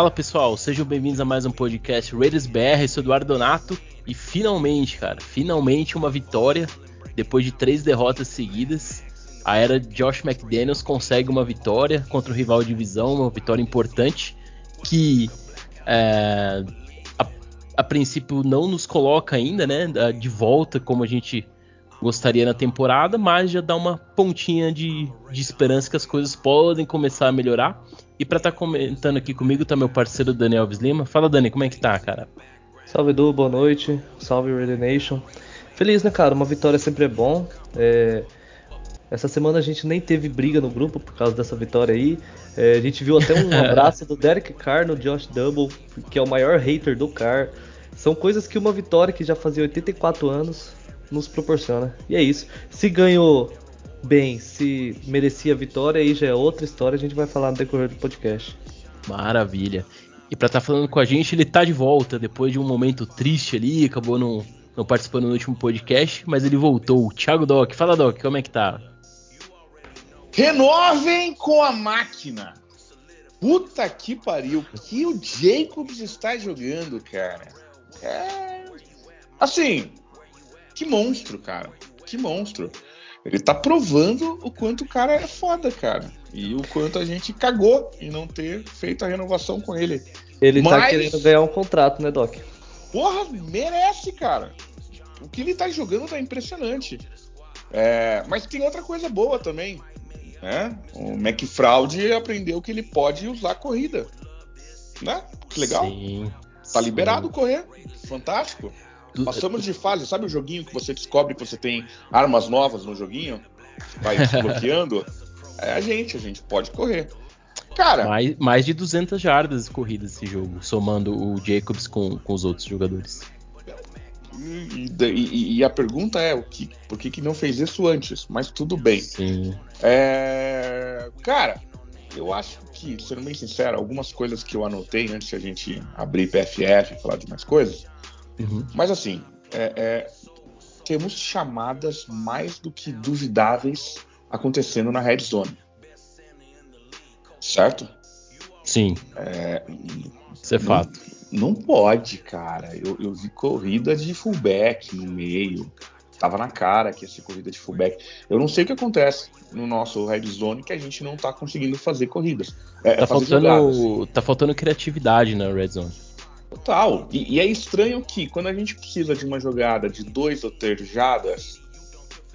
Fala pessoal, sejam bem-vindos a mais um podcast Raiders BR, eu sou Eduardo Donato e finalmente, cara, finalmente uma vitória depois de três derrotas seguidas. A era Josh McDaniels consegue uma vitória contra o rival de divisão, uma vitória importante que é, a, a, princípio não nos coloca ainda, né, de volta como a gente gostaria na temporada, mas já dá uma pontinha de, de esperança que as coisas podem começar a melhorar. E para estar tá comentando aqui comigo tá meu parceiro Daniel Alves Lima. Fala Dani, como é que tá, cara? Salve Edu, boa noite. Salve Raider Nation. Feliz, né, cara? Uma vitória sempre é bom. É... Essa semana a gente nem teve briga no grupo por causa dessa vitória aí. É, a gente viu até um abraço do Derek Carr no Josh Double, que é o maior hater do Carr. São coisas que uma vitória que já fazia 84 anos nos proporciona. E é isso. Se ganhou bem, se merecia a vitória, aí já é outra história, a gente vai falar no decorrer do podcast. Maravilha. E para estar tá falando com a gente, ele tá de volta depois de um momento triste ali, acabou não, não participando no último podcast, mas ele voltou. Thiago Doc, fala Doc, como é que tá? Renovem com a máquina. Puta que pariu, que o Jacobs está jogando, cara. É... Assim, que monstro, cara. Que monstro. Ele tá provando o quanto o cara é foda, cara. E o quanto a gente cagou em não ter feito a renovação com ele. Ele tá Mas... tá querendo ganhar um contrato, né, Doc? Porra, merece, cara. O que ele tá jogando tá impressionante. É... Mas tem outra coisa boa também. Né? O McFraud aprendeu que ele pode usar corrida. Né? Que legal. Sim, tá liberado sim. correr. Fantástico. Passamos de fase, sabe o joguinho que você descobre que você tem armas novas no joguinho? Vai desbloqueando? é a gente, a gente pode correr. Cara. Mais, mais de 200 jardas corridas esse jogo, somando o Jacobs com, com os outros jogadores. E, e, e, a pergunta é o que, por que, que não fez isso antes? Mas tudo bem. Sim. É, cara, eu acho que, sendo bem sincero, algumas coisas que eu anotei antes de a gente abrir PFF e falar de mais coisas, Uhum. Mas assim, é, é, temos chamadas mais do que duvidáveis acontecendo na Red Zone. Certo? Sim. É, Isso é não, fato. Não pode, cara. Eu, eu vi corrida de fullback no meio. Tava na cara que ia ser corrida de fullback. Eu não sei o que acontece no nosso Red Zone que a gente não tá conseguindo fazer corridas. É, tá, faltando, tá faltando criatividade na Red Zone. Total. E, e, é estranho que quando a gente precisa de uma jogada de dois ou três jadas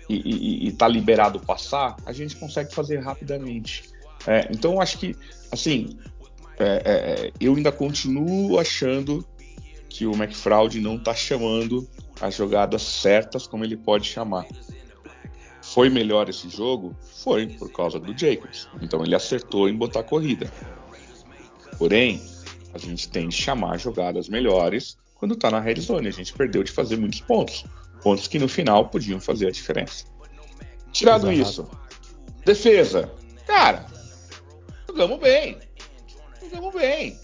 e, e, e tá liberado passar, a gente consegue fazer rapidamente. É, então acho que, assim, é, é, é eu ainda continuo achando que o McFraud não tá chamando as jogadas certas como ele pode chamar. Foi melhor esse jogo? Foi, por causa do Jacobs. Então ele acertou em botar corrida. Porém, a gente tem de chamar jogadas melhores quando está na red zone. A gente perdeu de fazer muitos pontos. Pontos que no final podiam fazer a diferença. Tirado Exato. isso, defesa. Cara, jogamos bem. Jogamos bem.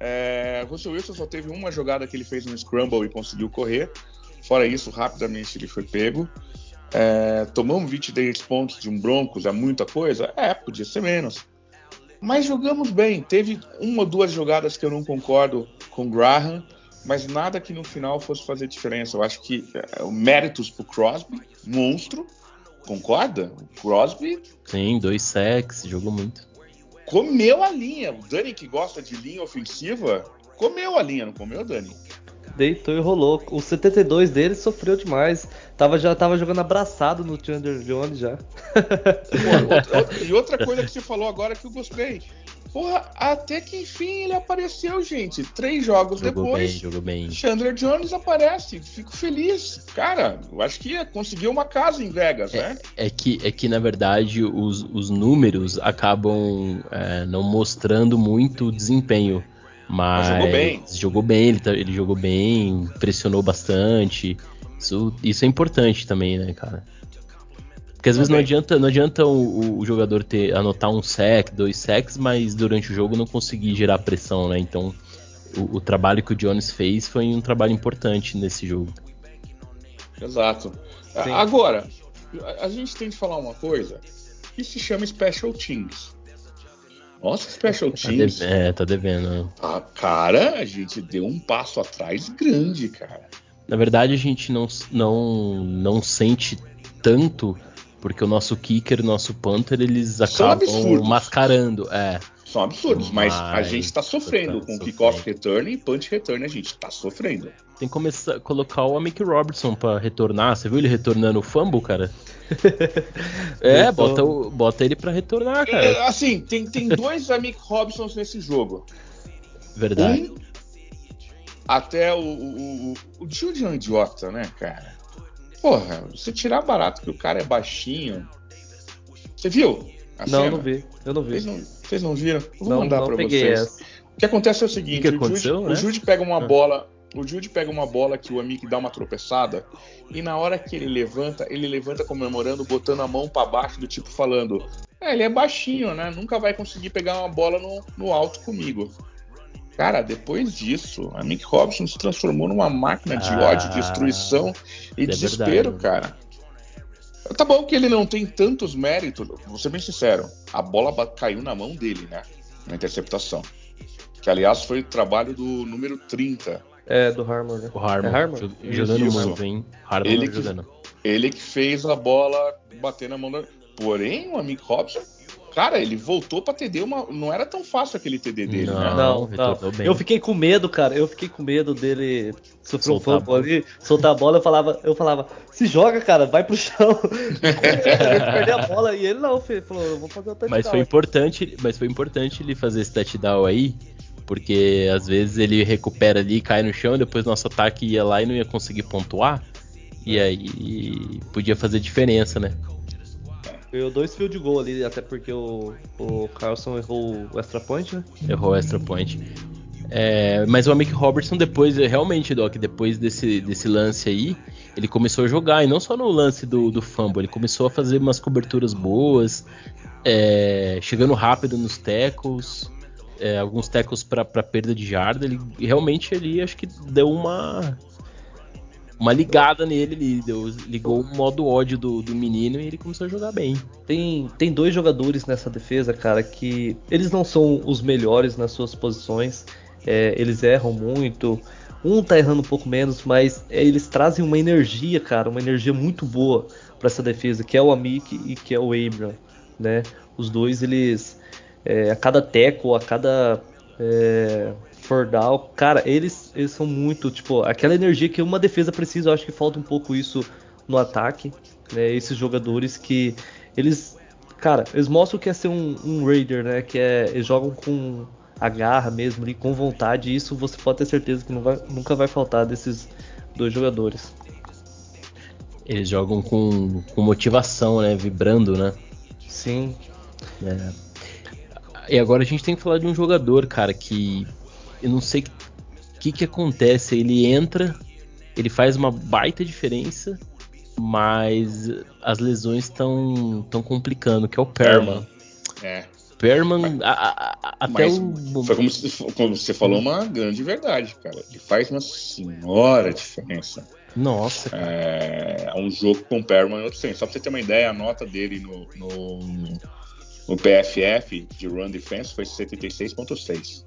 É, Russell Wilson só teve uma jogada que ele fez no scramble e conseguiu correr. Fora isso, rapidamente ele foi pego. É, tomamos 23 pontos de um Broncos, é muita coisa? É, podia ser menos. Mas jogamos bem. Teve uma ou duas jogadas que eu não concordo com o Graham, mas nada que no final fosse fazer diferença. Eu acho que é, méritos pro Crosby, monstro. Concorda? O Crosby. Sim, dois sacks, jogou muito. Comeu a linha. O Dani, que gosta de linha ofensiva, comeu a linha, não comeu, Dani? Deitou e rolou. O 72 dele sofreu demais. Tava, já tava jogando abraçado no Chandler Jones já. Pô, e outra coisa que você falou agora que eu gostei. Porra, até que enfim ele apareceu, gente. Três jogos jogou depois. Bem, jogou bem. Chandler Jones aparece. Fico feliz. Cara, eu acho que conseguiu uma casa em Vegas, é, né? É que, é que, na verdade, os, os números acabam é, não mostrando muito desempenho. Mas, jogou bem. Jogou bem, ele, tá, ele jogou bem, pressionou bastante. Isso, isso é importante também, né, cara? Porque às vezes não adianta, não adianta o, o, jogador ter anotar um sec, dois secs, mas durante o jogo não conseguir gerar pressão, né? Então o, o, trabalho que o Jones fez foi um trabalho importante nesse jogo. Exato. Sim. Agora, a, a gente tem que falar uma coisa que se chama Special Teams. Nossa, Special Tá Teams. deve- é, tá devendo. Ah, cara, a gente deu um passo atrás grande, cara. Na verdade, a gente não, não, não sente tanto, porque o nosso kicker, o nosso punter, eles acabam mascarando. É, São absurdos, mas, a Mas- gente tá sofrendo tá com kickoff return e punch return, a gente tá sofrendo. tem que começar a colocar o Amick Robertson pra retornar. Você viu ele retornando o fumble, cara? É, Voltou. bota, o- bota ele pra retornar, É, cara. assim, tem, tem dois Amick Robsons nesse jogo. Verdade. Um, até o, o, o, o Jude é um idiota, né, cara? Porra, você tirar barato que o cara é baixinho. Você viu? Não, cena? não vi. Eu não vi. Vocês não, vocês não viram? Eu Vou Não, mandar não pra peguei vocês. essa. O que acontece é o seguinte, O que o, Jude, aconteceu, o né? Jude pega uma Ah. bola, o Jude pega uma bola que o Amick dá uma tropeçada e na hora que ele levanta, ele levanta comemorando, botando a mão pra baixo do tipo falando: "É, ele é baixinho, né? Nunca vai conseguir pegar uma bola no, no alto comigo". Cara, depois disso, a Mick Robson se transformou numa máquina de Ah, ódio, destruição e é desespero, verdade. cara. Tá bom que ele não tem tantos méritos, vou ser bem sincero. A bola caiu na mão dele, né? Na interceptação. Que, aliás, foi o trabalho do número 30. É, do Harmon, né? O Harmon. É Harmon? jo- Jogando Isso. hein? Harmon Ele que- jogando. Ele que fez a bola bater na mão da. Porém, o amigo Robson, cara, ele voltou pra TD uma. Não era tão fácil aquele TD dele, Não. né? Não, não. bem. Eu fiquei com medo, cara. Eu fiquei com medo dele sofrer um Soltar a fumble bola. ali, soltar a bola. Eu falava, eu falava, se joga, cara, vai pro chão. perder a bola. E ele não, filho, falou, eu vou fazer o touchdown. Mas foi importante, mas foi importante ele fazer esse touchdown aí, porque às vezes ele recupera ali, cai no chão, e depois nosso ataque ia lá e não ia conseguir pontuar. E aí podia fazer diferença, né? Foi dois field goal ali, até porque o, o Carlson errou o extra point, né? Errou o extra point. É, mas o Amick Robertson depois, realmente, Doc, depois desse, desse lance aí, ele começou a jogar, e não só no lance do, do fumble, ele começou a fazer umas coberturas boas, é, chegando rápido nos tackles, é, alguns tackles para perda de jarda, ele realmente ele acho que deu uma uma ligada nele, ele deu, ligou o modo ódio do, do menino e ele começou a jogar bem. Tem, tem dois jogadores nessa defesa, cara, que eles não são os melhores nas suas posições. é, eles erram muito. Um tá errando um pouco menos, mas é, eles trazem uma energia, cara, uma energia muito boa para essa defesa, que é o Amik e que é o Abram, né? Os dois, eles é, a cada teco, a cada é, for down, cara, eles, eles são muito, tipo, aquela energia que uma defesa precisa, eu acho que falta um pouco isso no ataque, né? Esses jogadores que eles, cara, eles mostram que é ser um, um Raider, né? Que é, eles jogam com a garra mesmo ali, com vontade, e isso você pode ter certeza que não vai, nunca vai faltar desses dois jogadores. Eles jogam com, com motivação, né? Vibrando, né? Sim, É. E agora a gente tem que falar de um jogador, cara, que eu não sei o que, que acontece. Ele entra, ele faz uma baita diferença, mas as lesões estão tão complicando, que é o Perman. É. Perman, a- a- até o. Foi como, se- como você falou, uma grande verdade, cara. Ele faz uma senhora diferença. Nossa, cara. É, é um jogo com o Perman e outro sem. Só pra você ter uma ideia, a nota dele no, no, no PFF de Run Defense foi 76.6.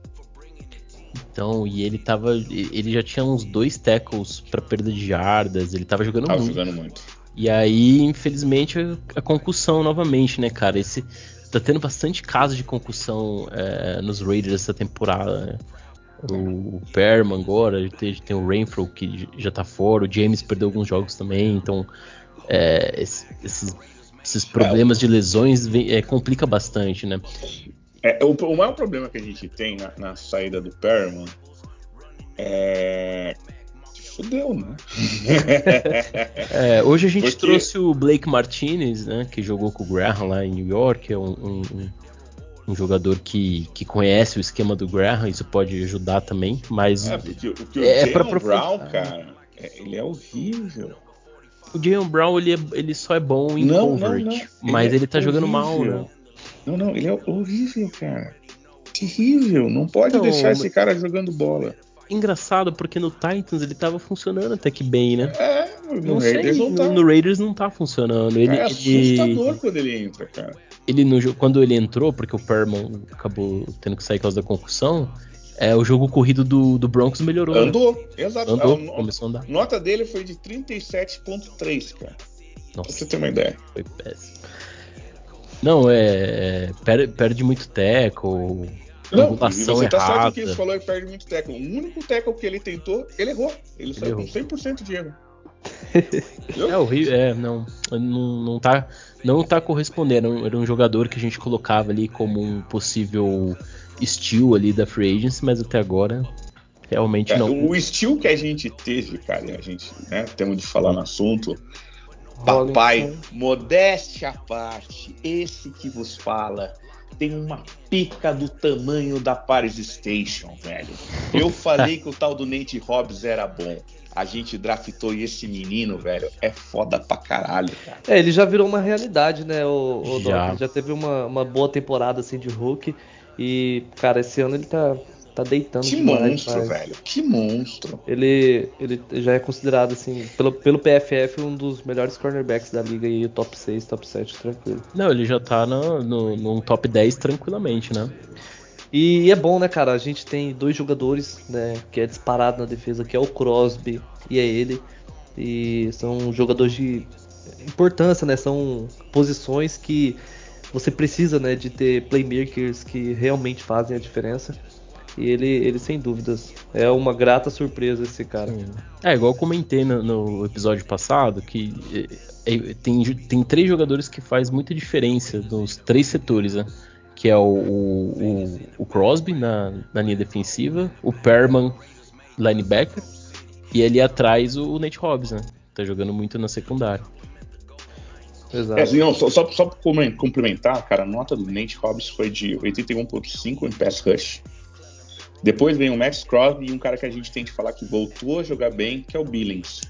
Então, e ele tava. Ele já tinha uns dois tackles pra perda de jardas, ele tava jogando Tava muito. jogando muito. E aí, infelizmente, a, concussão novamente, né, cara? Esse tá tendo bastante casos de concussão é, nos Raiders essa temporada. Né? O, o Perman agora, tem, tem o Renfro que já tá fora, o James perdeu alguns jogos também, então é, esse- esses, esses problemas de lesões vem- é, complica bastante, né? É, o, o maior problema que a gente tem na, na saída do Perman é. Fudeu, né? É, hoje a gente Porque- trouxe o Blake Martinez, né, que jogou com o Graham lá em New York, é um, um- um- jogador que, que conhece o esquema do Graham, isso pode ajudar também, mas É, porque o que o É, Brown, cara, é- ele é horrível. O Jalen Brown ele, é- ele só é bom em Não, não, coverage, não. mas é ele, tá jogando mal, horrível. né? Não, não, ele é horrível, cara. Terrível. Não pode Não, deixar esse cara jogando bola. Engraçado, porque no Titans ele tava funcionando até que bem, né? É, no Não sei, Raiders não tá. no, Raiders não tá funcionando. Ele, é ele- assustador quando ele entra, cara. ele no, quando ele entrou, porque o Perman acabou tendo que sair por causa da concussão, é, o jogo corrido do, do Broncos melhorou. Né? Andou, né? exato. Andou, a, começou a andar. Nota dele foi de 37,3, cara. Nossa, pra você ter uma ideia. Foi péssimo. Não, é. é perde, perde muito teco. Não, você tá errada. certo que ele falou que perde muito teco. O único teco que ele tentou, ele errou. Ele, ele saiu errou. com 100% de erro. é horrível, é, não, não, não tá, não tá correspondendo. Era um jogador que a gente colocava ali como um possível estilo ali da free agency, mas até agora realmente é, não. O estilo que a gente teve, cara, a gente, né, temos de falar no assunto. Papai, modéstia à parte, esse que vos fala tem uma pica do tamanho da Paris Station, velho. Eu falei que o tal do Nate Hobbs era bom. A gente draftou esse menino, velho. É foda pra caralho, cara. É, ele já virou uma realidade, né, o, o já. já teve uma, uma boa temporada assim de Hulk. E, cara, esse ano ele tá, tá deitando Que monstro, velho. Que monstro. Ele, ele já é considerado, assim, pelo, pelo PFF, um dos melhores cornerbacks da liga e top 6, top 7, tranquilo. Não, ele já tá no, no, no top 10 tranquilamente, né? E é bom, né, cara? A gente tem dois jogadores, né, que é disparado na defesa, que é o Crosby e é ele. E são jogadores de importância, né? São posições que você precisa né, de ter playmakers que realmente fazem a diferença. E ele, ele sem dúvidas, é uma grata surpresa esse cara. É, igual eu comentei no, no episódio passado, que é, é, tem, tem três jogadores que faz muita diferença nos três setores, né? Que é o, o, o Crosby na, na linha defensiva, o Perman linebacker, e ali atrás o Nate Hobbs, né? Tá jogando muito na secundária. Exato. É, assim, não, só, só, só complementar, cara, a nota do Nate Hobbs foi de 81.5 em pass rush. Depois vem o Max Crosby e um cara que a gente tem que falar que voltou a jogar bem, que é o Billings.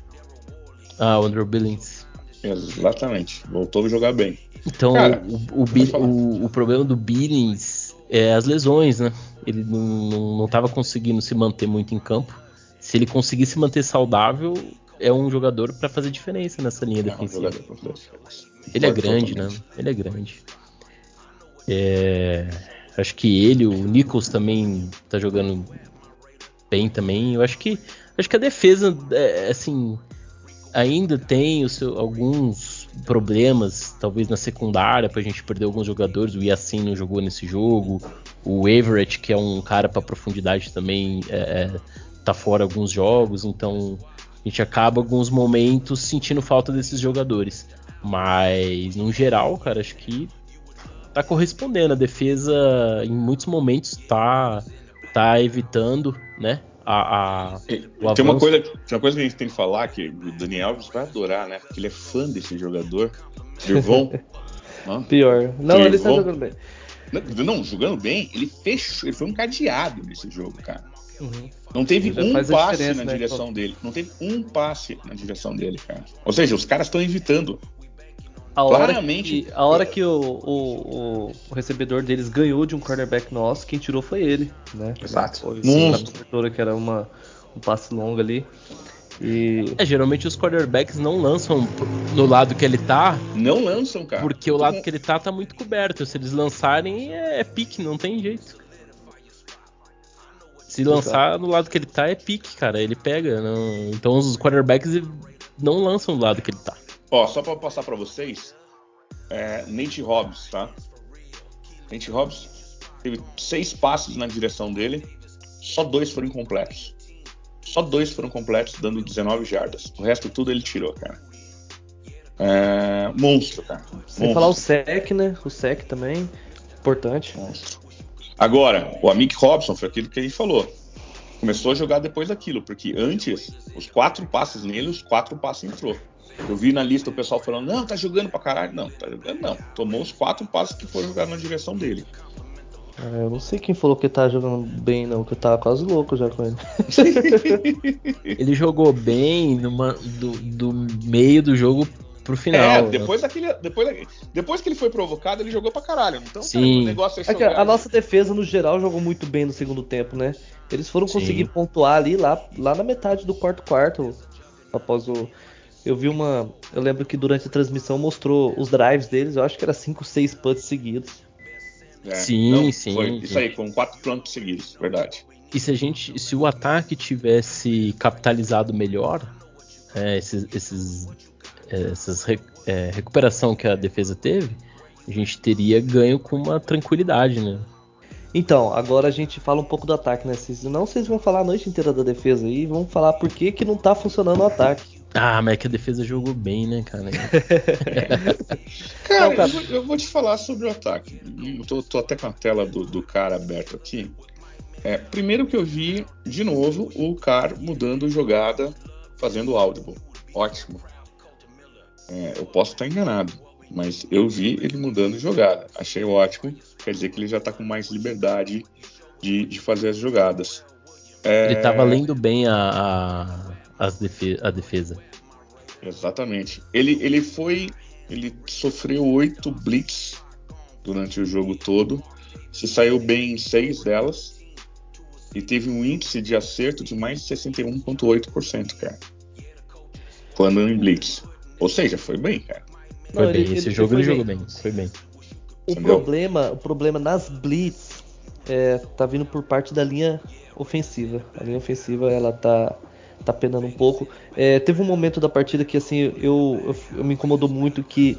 Ah, o Andrew Billings. Exatamente, voltou a jogar bem. Então, cara, o, o, o, o, problema do Billings é as lesões, né? Ele não estava conseguindo se manter muito em campo. Se ele conseguisse manter saudável, é um jogador para fazer diferença nessa linha é defensiva. Um ele é grande, né? Ele é grande. É, acho que ele, o Nichols também tá jogando bem também. Eu acho que acho que a defesa, é, assim, ainda tem seu, alguns problemas, talvez na secundária, pra gente perder alguns jogadores. O Yassin não jogou nesse jogo. O Everett, que é um cara para profundidade também, é, é, tá fora alguns jogos. Então a gente acaba alguns momentos sentindo falta desses jogadores. Mas, no geral, cara, acho que tá correspondendo. A defesa, em muitos momentos, tá, tá evitando, né? A, a tem, uma coisa, tem uma coisa que a gente tem que falar que o Daniel Alves vai adorar, né? Porque ele é fã desse jogador. Dirvon. Pior. Não, Dirvon. ele tá jogando bem. Não, não, jogando bem, ele fechou, ele foi um cadeado nesse jogo, cara. Uhum. Não teve um passe na né, direção dele. Não teve um passe na direção dele, cara. Ou seja, os caras estão evitando. A hora Claramente. Que, a hora que o, o, o, recebedor deles ganhou de um cornerback nosso, quem tirou foi ele, né? Exato. Foi que era uma, um passe longo ali. E... É, geralmente os quarterbacks não lançam no lado que ele tá. Não lançam, cara. Porque o lado que ele tá tá muito coberto. Se eles lançarem, é, é pique, não tem jeito. Se lançar no lado que ele tá, é pique, cara. Ele pega. Não... Então os quarterbacks não lançam do lado que ele tá. Ó, só pra passar pra vocês, é, Nate Hobbs, tá? Nate Hobbs teve seis passes na direção dele, só dois foram incompletos. Só dois foram completos, dando 19 jardas. O resto tudo ele tirou, cara. É, monstro, cara. Sem monstro. falar o SEC, né? O SEC também, importante. Monstro. Agora, o Amick Robson foi aquilo que a gente falou. Começou a jogar depois daquilo, porque antes, os quatro passes nele, os quatro passes entrou. Eu vi na lista o pessoal falando, não, tá jogando pra caralho. Não, tá jogando não. Tomou os quatro passes que foram jogar na direção dele. É, eu não sei quem falou que tá jogando bem, não, que eu tava quase louco já com ele. ele jogou bem numa, do, do meio do jogo pro final. É, né? depois, daquele, depois, depois que ele foi provocado, ele jogou pra caralho. Então, Sim. Cara, o negócio é, é a nossa defesa, no geral, jogou muito bem no segundo tempo, né? Eles foram Sim. conseguir pontuar ali lá, lá na metade do quarto quarto, após o. eu vi uma. Eu lembro que durante a transmissão mostrou os drives deles, eu acho que era 5, 6 punts seguidos. É, sim, não, sim. Foi, isso aí, com quatro punts seguidos, verdade. E se a gente. Se o ataque tivesse capitalizado melhor, é, esses, esses, é, essas é, recuperação que a defesa teve, a gente teria ganho com uma tranquilidade, né? Então, agora a gente fala um pouco do ataque, né? Não vocês vão falar a noite inteira da defesa aí, vão falar por que, que não tá funcionando o ataque. Ah, mas é que a defesa jogou bem, né, cara? cara, não, cara... Eu, eu, vou te falar sobre o ataque. Eu tô, tô até com a tela do, do cara aberto aqui. É, primeiro que eu vi, de novo, o cara mudando jogada, fazendo audible. Ótimo. É, eu posso estar enganado, mas eu vi ele mudando jogada. Achei ótimo. Quer dizer que ele já está com mais liberdade de, de fazer as jogadas. É... Ele estava lendo bem a, a, defe a defesa. Exatamente. Ele, ele foi. Ele sofreu oito blitz durante o jogo todo. Se saiu bem em seis delas. E teve um índice de acerto de mais de 61,8%, cara. Quando em blitz. Ou seja, foi bem, cara. Foi Não, bem, ele, esse ele, jogo ele jogou bem. Foi bem. O problema, o problema nas blitz é, tá vindo por parte da linha ofensiva. A linha ofensiva ela tá tá penando um pouco. É, teve um momento da partida que assim eu, eu, eu, me incomodou muito que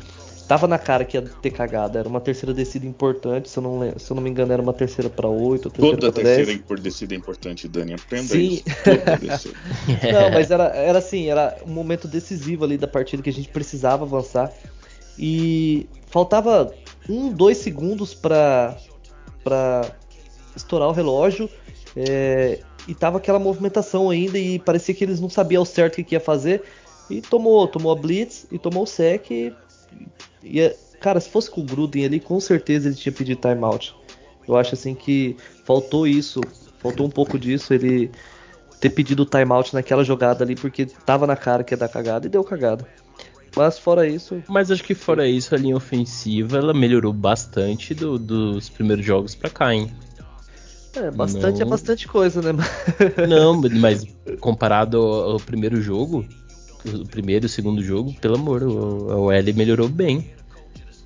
tava na cara que ia ter cagada. Era uma terceira descida importante, se eu não, se eu não me engano, era uma terceira para oito. Toda terceira 10. descida é importante, Dani. Aprenda Sim. isso. Toda não, mas era, era assim, era um momento decisivo ali da partida que a gente precisava avançar. E faltava um, dois segundos para para estourar o relógio. É, e tava aquela movimentação ainda e parecia que eles não sabiam ao certo o que ia fazer. E tomou, tomou a blitz e tomou o sec. E, e, cara, se fosse com o Gruden ali, com certeza ele tinha pedido timeout. Eu acho assim que faltou isso, faltou um pouco disso, ele ter pedido timeout naquela jogada ali, porque tava na cara que ia dar cagada e deu cagada. Mas fora isso. Mas acho que fora isso, a linha ofensiva ela melhorou bastante do, dos primeiros jogos para cá, hein? É, bastante é não... é bastante coisa, né? não, mas comparado ao, ao, primeiro jogo, o primeiro e o segundo jogo, pelo amor, o, o L melhorou bem.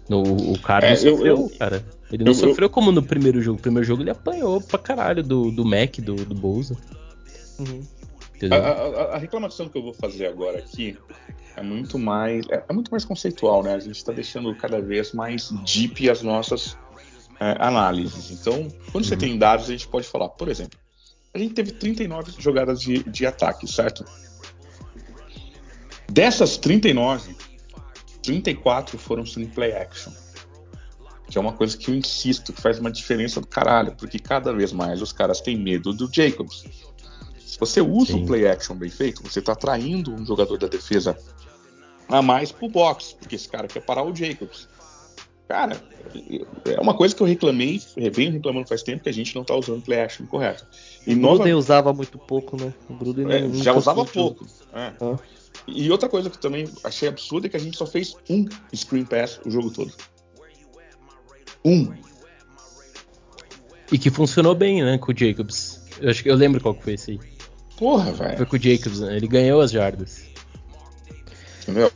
No, o cara é, não sofreu, eu, cara. Ele não eu, sofreu como no primeiro jogo. No primeiro jogo ele apanhou pra caralho do, do Mac, do, do Bolsa. Uhum. A, a, a, reclamação que eu vou fazer agora aqui é muito mais é, é muito mais conceitual, né? A gente está deixando cada vez mais deep as nossas é, análises. Então, quando você uhum. tem dados, a gente pode falar, por exemplo, a gente teve 39 jogadas de, de ataque, certo? Dessas 39, 34 foram sem play action. Que é uma coisa que eu insisto, que faz uma diferença do caralho, porque cada vez mais os caras têm medo do Jacobs. Se você usa Sim. o play action bem feito, você está atraindo um jogador da defesa a mais pro box, porque esse cara quer parar o Jacobs. Cara, é uma coisa que eu reclamei, venho reclamando faz tempo que a gente não está usando play action correto. E o nova... Gruden usava muito pouco, né? O Gruden é, já usava pouco. É. Ah. E outra coisa que também achei absurda é que a gente só fez um screen pass o jogo todo. Um. E que funcionou bem, né, com o Jacobs. Eu acho que eu lembro qual que foi esse aí. Porra, velho. Foi com o Jacobs, né? Ele ganhou as jardas. Entendeu?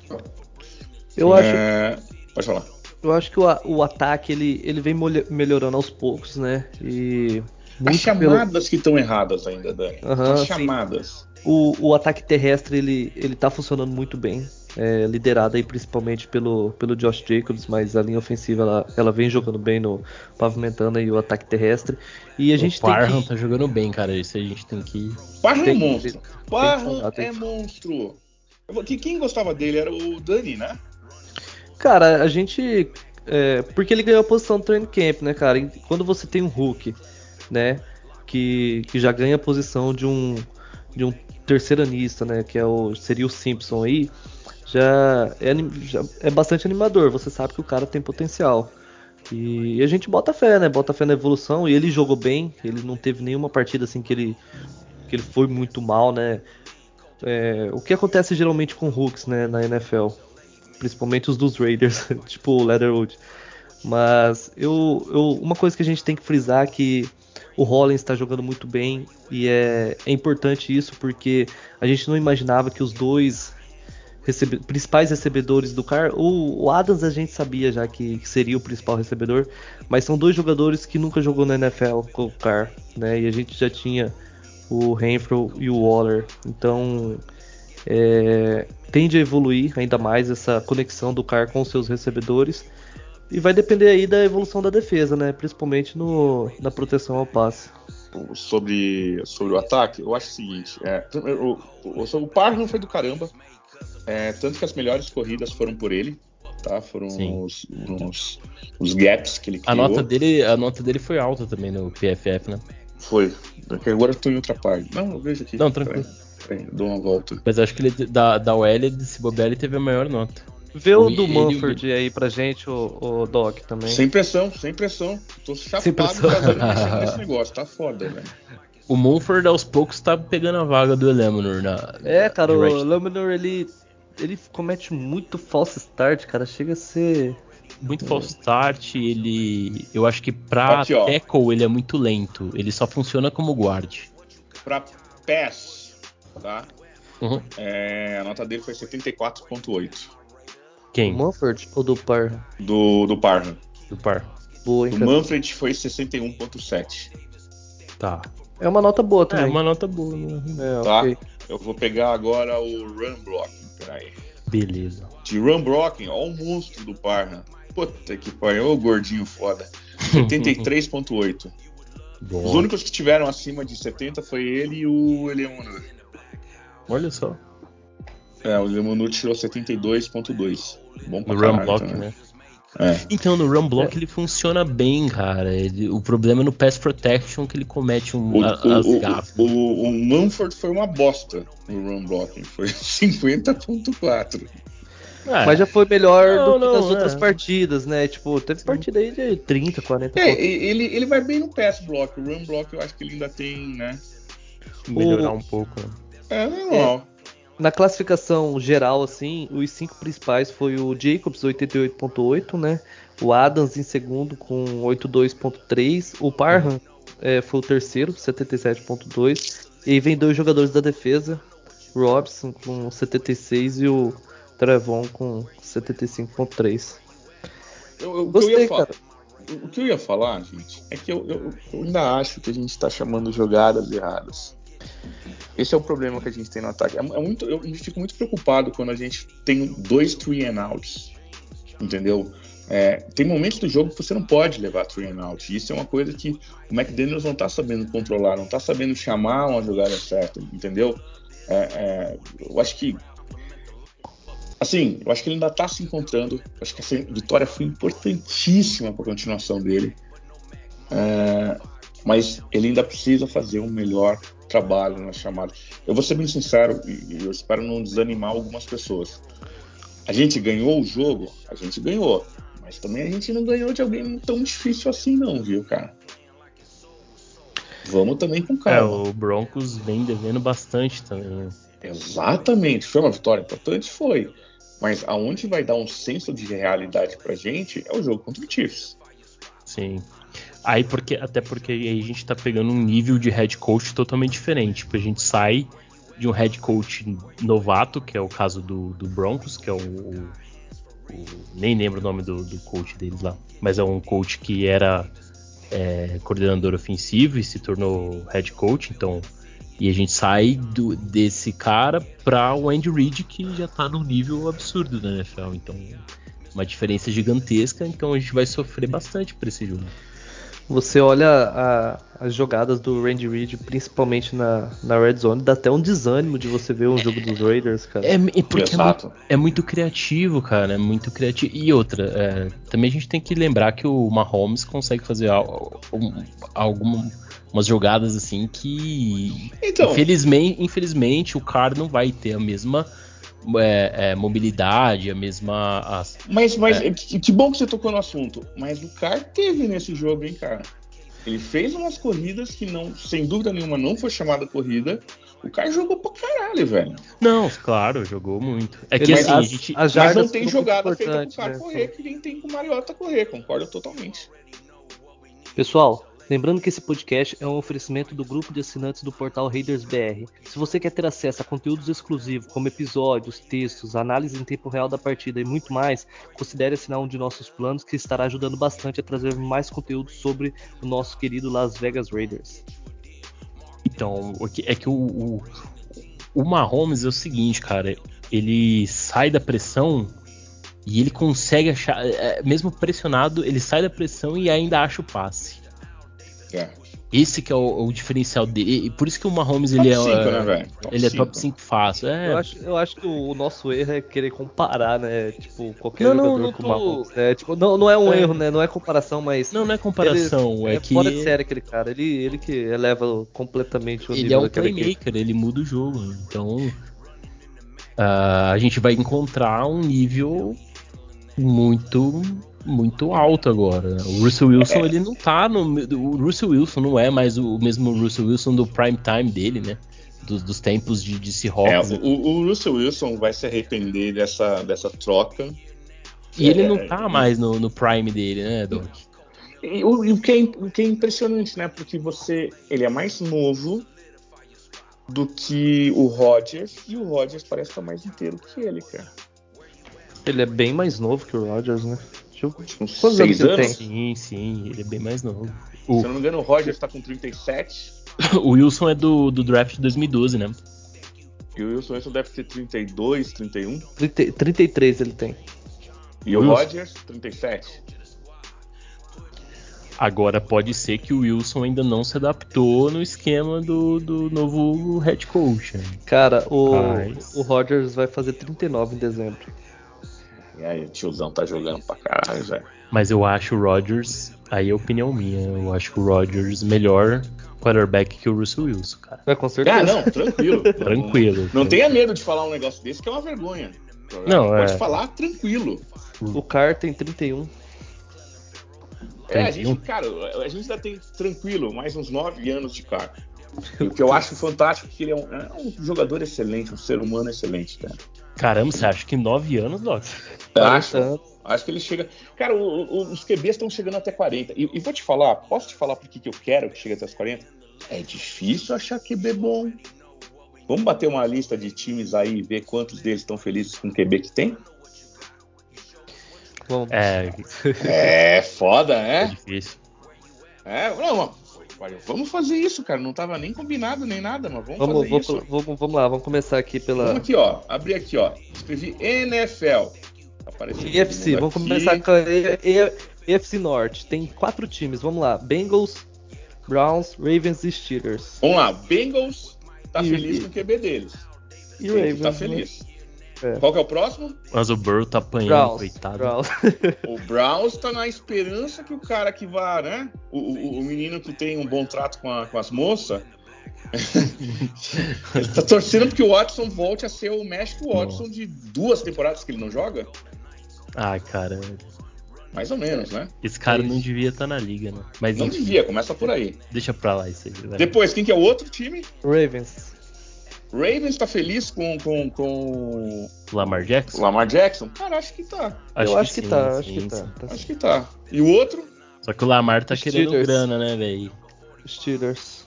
Eu acho. É... Pode falar. Eu acho que o, o ataque ele, ele vem melhorando aos poucos, né? E. As chamadas pelo... que estão erradas ainda, Dani. Uhum, As chamadas. O, o ataque terrestre ele, ele tá funcionando muito bem. É, liderado aí principalmente pelo, pelo Josh Jacobs, mas a linha ofensiva ela, ela vem jogando bem no pavimentando aí o ataque terrestre. E a gente o Parham que... tá jogando bem, cara. Isso a gente tem que. Parham é monstro. Parham é monstro. Quem gostava dele era o Dani, né? Cara, a gente. É, porque ele ganhou a posição do training camp, né, cara? Quando você tem um Hulk, né? Que, que já ganha a posição de um, de um terceiranista, né? Que é o, seria o Simpson aí. Já é, já é bastante animador. Você sabe que o cara tem potencial. E, a gente bota fé, né? Bota fé na evolução. E ele jogou bem. Ele não teve nenhuma partida assim que ele, que ele foi muito mal, né? É, o que acontece geralmente com Hooks, né, na NFL? principalmente os dos Raiders, tipo o Leatherwood. Mas eu, eu, uma coisa que a gente tem que frisar é que o Hollins está jogando muito bem e é, é importante isso porque a gente não imaginava que os dois principais recebedores do Car. O, o, Adams a gente sabia já que, que, seria o principal recebedor, mas são dois jogadores que nunca jogou na NFL com o Car, né? E a gente já tinha o Renfro e o Waller. Então é, tende a evoluir ainda mais essa conexão do Car com seus recebedores. E vai depender aí da evolução da defesa, né? Principalmente no, na proteção ao passe. Sobre, sobre o ataque, eu acho o seguinte: é, o, o, o Parham foi do caramba, é, tanto que as melhores corridas foram por ele, tá? Foram os, os, os, gaps que ele criou. A nota, dele, a nota dele foi alta também no PFF, né? Foi. Porque agora eu tô em outra parte. Não, eu vejo aqui. Não, tranquilo. Peraí, dou uma volta. Mas acho que ele da, da OL, se bobear, ele teve a maior nota. Vê o do Manford aí pra gente, o, o Doc também. Sem pressão, sem pressão. Tô chapado fazendo esse negócio, tá foda, velho. O Mumford aos poucos tá pegando a vaga do Elemenor na. É, cara, o Elemenor ele. ele comete muito false start, cara. Chega a ser. Muito false start, ele. Eu acho que pra Aqui, tackle ele é muito lento. Ele só funciona como guard. Pra pass, tá? Uhum. É, a nota dele foi 74.8. Quem? Do Manfred ou do Parham? Do, do Parham. Do Parham. Boa, hein, o Manfred foi 61.7. Tá. É uma nota boa também. É uma nota boa. Né? É, tá. Okay. Eu vou pegar agora o Run Blocking. Peraí. Beleza. De Run Blocking, ó o monstro do Parham. Puta que pariu, ô gordinho foda. 73.8. Os únicos que tiveram acima de 70 foi ele e o Eleonor. Olha só. É, o Lemonu tirou 72.2. Bom pra no run block, né? É. Então, no run block é. ele funciona bem, cara. Ele, o problema é no pass protection que ele comete um, o, a, as o, gafas. O, o, o Manford foi uma bosta no run blocking. Foi 50.4. É. Mas já foi melhor não, do que nas outras é. partidas, né? Tipo, teve partida aí de 30, 40 É, ele, ele vai bem no pass block. O run block eu acho que ele ainda tem, né? Melhorar um pouco. Né? É normal. Na classificação geral, assim, os cinco principais foi o Jacobs, 88.8, né? O Adams em segundo com 82.3. O Parham é, foi o terceiro, 77.2. E vem dois jogadores da defesa, Robson com 76 e o Trevon com 75.3. Gostei, cara. O que eu ia falar, gente, é que eu, eu, eu ainda acho que a gente está chamando jogadas erradas. Esse é o problema que a gente tem no ataque. É, é muito, eu fico muito preocupado quando a gente tem dois three and outs, entendeu? É, tem momentos do jogo que você não pode levar three and out. Isso é uma coisa que o McDaniels não está sabendo controlar, não está sabendo chamar uma jogada certa, entendeu? É, é, eu acho que assim, eu acho que ele ainda está se encontrando. Eu acho que essa vitória foi importantíssima para a continuação dele. É, mas ele ainda precisa fazer um melhor trabalho na chamada. Eu vou ser bem sincero e eu espero não desanimar algumas pessoas. A gente ganhou o jogo, a gente ganhou, mas também a gente não ganhou de alguém tão difícil assim, não, viu, cara? Vamos também com calma. É, o Broncos vem devendo bastante também. Né? Exatamente, foi uma vitória importante, foi. Mas aonde vai dar um senso de realidade pra gente é o jogo contra o Chiefs. Sim. Aí porque até porque aí a gente tá pegando um nível de head coach totalmente diferente. Tipo, a gente sai de um head coach novato, que é o caso do, do Broncos, que é o, o, o nem lembro o nome do, do, coach deles lá, mas é um coach que era é, coordenador ofensivo e se tornou head coach, então e a gente sai do, desse cara para o Andy Reid que já tá num nível absurdo da NFL, então uma diferença gigantesca, então a gente vai sofrer bastante para esse jogo. Você olha a, as jogadas do Randy Reid, principalmente na, na Red Zone, dá até um desânimo de você ver o jogo dos Raiders, cara. É, é porque é muito, é muito, criativo, cara. É muito criativo. E outra, é, também a gente tem que lembrar que o Mahomes consegue fazer algumas jogadas assim que. Então, infelizmente, infelizmente o cara não vai ter a mesma é, é, mobilidade, a mesma. As, mas mas é. que, que, bom que você tocou no assunto. Mas o cara teve nesse jogo, hein, cara? Ele fez umas corridas que não, sem dúvida nenhuma, não foi chamada corrida. O cara jogou pra caralho, velho. Não, claro, jogou muito. É que mas, assim, as, a gente. As mas não tem jogada feita pro cara né? correr que nem tem com o Mariota correr, concordo totalmente. Pessoal, Lembrando que esse podcast é um oferecimento do grupo de assinantes do portal Raiders BR. Se você quer ter acesso a conteúdos exclusivos, como episódios, textos, análise em tempo real da partida e muito mais, considere assinar um de nossos planos que estará ajudando bastante a trazer mais conteúdo sobre o nosso querido Las Vegas Raiders. Então, é que o, o, o Mahomes é o seguinte, cara, ele sai da pressão e ele consegue achar, é, mesmo pressionado, ele sai da pressão e ainda acha o passe. É. Esse que é o, o, diferencial dele. E por isso que o Mahomes top ele é, cinco, né, ele é top 5 fácil. É. Eu, acho, eu acho que o nosso erro é querer comparar, né? Tipo, qualquer não, jogador não, não com o Mahomes. Né? Tipo, não, não é um é. erro, né? Não é comparação, mas. Não, não é comparação. Ele, é, é que. Fora de série aquele cara. Ele, ele que eleva completamente o ele nível Ele é um playmaker, ele muda o jogo. Então. Uh, a gente vai encontrar um nível muito muito alto agora. O Russell Wilson, é. ele não tá no. O Russell Wilson não é mais o mesmo Russell Wilson do prime time dele, né? Dos, dos tempos de, de Seahawks. É, o, o, Russell Wilson vai se arrepender dessa, dessa troca. E é, ele não tá mais no, no prime dele, né, Doc? E, o, o, que é, o que é impressionante, né? Porque você. Ele é mais novo do que o Rodgers, e o Rodgers parece estar mais inteiro que ele, cara. Ele é bem mais novo que o Rodgers, né? Deixa Quantos seis anos? Sim, sim, ele é bem mais novo. O... Se eu não me engano, o Roger está com 37. o Wilson é do, do draft de 2012, né? E o Wilson Wilson deve ter 32, 31. 30, 33 ele tem. E o, o Rodgers, 37. Agora pode ser que o Wilson ainda não se adaptou no esquema do, do novo head coach. Né? Cara, o, Mas... o Rodgers vai fazer 39 em dezembro. E aí, o tiozão tá jogando pra caralho, velho. Mas eu acho o Rodgers, aí é opinião minha, eu acho o Rodgers melhor quarterback que o Russell Wilson, cara. É, com certeza. Ah, não, tranquilo. tranquilo. Não, não tenha medo de falar um negócio desse, que é uma vergonha. Não, Pode é... falar tranquilo. O Car tem 31. É, a gente, cara, a gente ainda tem tranquilo mais uns 9 anos de Car. O que eu acho fantástico é que ele é um, é um, jogador excelente, um ser humano excelente, cara. Caramba, você acha que 9 anos, Doc? Acho. Acho que ele chega. Cara, o, o, os QBs estão chegando até 40. E, e, vou te falar, posso te falar por que eu quero que chegue até os 40? É difícil achar QB bom. Vamos bater uma lista de times aí e ver quantos deles estão felizes com o QB que tem? Bom, é... é foda, né? É difícil. É, não, vamos fazer isso, cara. Não tava nem combinado nem nada, mas vamos, vamos fazer vamos, isso. Vamos, vamos lá, vamos começar aqui pela. Vamos aqui, ó. Abri aqui, ó. Escrevi NFL. Apareceu EFC, vamos aqui. começar com a EFC Norte. Tem quatro times, vamos lá. Bengals, Browns, Ravens e Steelers. Vamos lá, Bengals tá e, feliz com o QB deles. E o Ravens. Tá feliz. É. Qual que é o próximo? Mas o Burrow tá apanhando, Browns, coitado. Browns. o Browns tá na esperança que o cara que vá, né? O, o, o menino que tem um bom trato com, a, com as moças. ele tá torcendo porque o Watson volte a ser o México Watson de duas temporadas que ele não joga. Ah, cara. Mais ou menos, né? Esse cara é não devia estar tá na liga, né? Mas, não enfim, devia, começa por aí. Deixa pra lá isso aí. Vai. Depois, quem que é o outro time? Ravens. Ravens tá feliz com, com, com... Lamar Jackson? Lamar Jackson? Cara, acho que tá. Acho Eu que acho que, sim, tá, sim, acho que tá. tá acho que tá. E o outro? Só que o Lamar tá Steelers. querendo grana, né, velho? Steelers.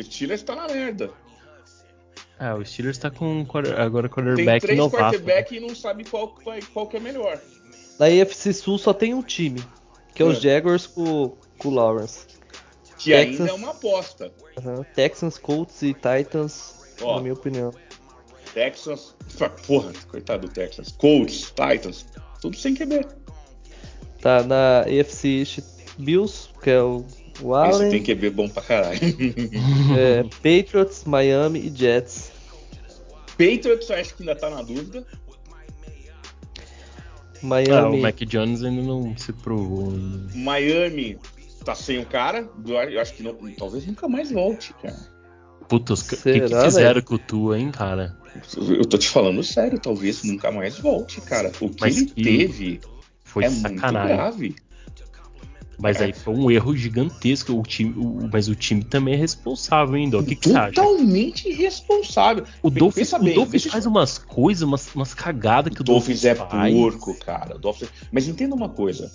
Steelers tá na merda. Ah, o Steelers tá com agora quarterback Tem três novato. quarterback né? e não sabe qual, qual que é melhor. Da AFC Sul só tem um time, que é, é. os Jaguars com, com o Lawrence. Que Texans, ainda é uma aposta. Uh Texans, Colts e Titans, Ó, na minha opinião. Texans, porra, coitado do Texas. Colts, Titans, tudo sem QB. Tá na AFC East, Bills, que é o, o Allen. Esse tem QB bom pra caralho. é, Patriots, Miami e Jets. Patriots acho que ainda tá na dúvida. Miami. Ah, o Mac Jones ainda não se provou. Miami tá sem o cara. Eu acho que não, talvez nunca mais volte, cara. Puta, o que, que fizeram com o Tua, hein, cara? Eu tô te falando sério, talvez nunca mais volte, cara. O que Mas ele que teve foi é sacanagem. muito grave. Mas é. aí foi um erro gigantesco. O time, o, mas o time também é responsável, hein, Dó? O que, que você acha? Totalmente responsável. O Dolphins, o Dolphins faz umas coisas, umas, umas cagadas que o, o Dolphins, Dolphins é faz. porco, cara. O Dolphins... Mas entenda uma coisa.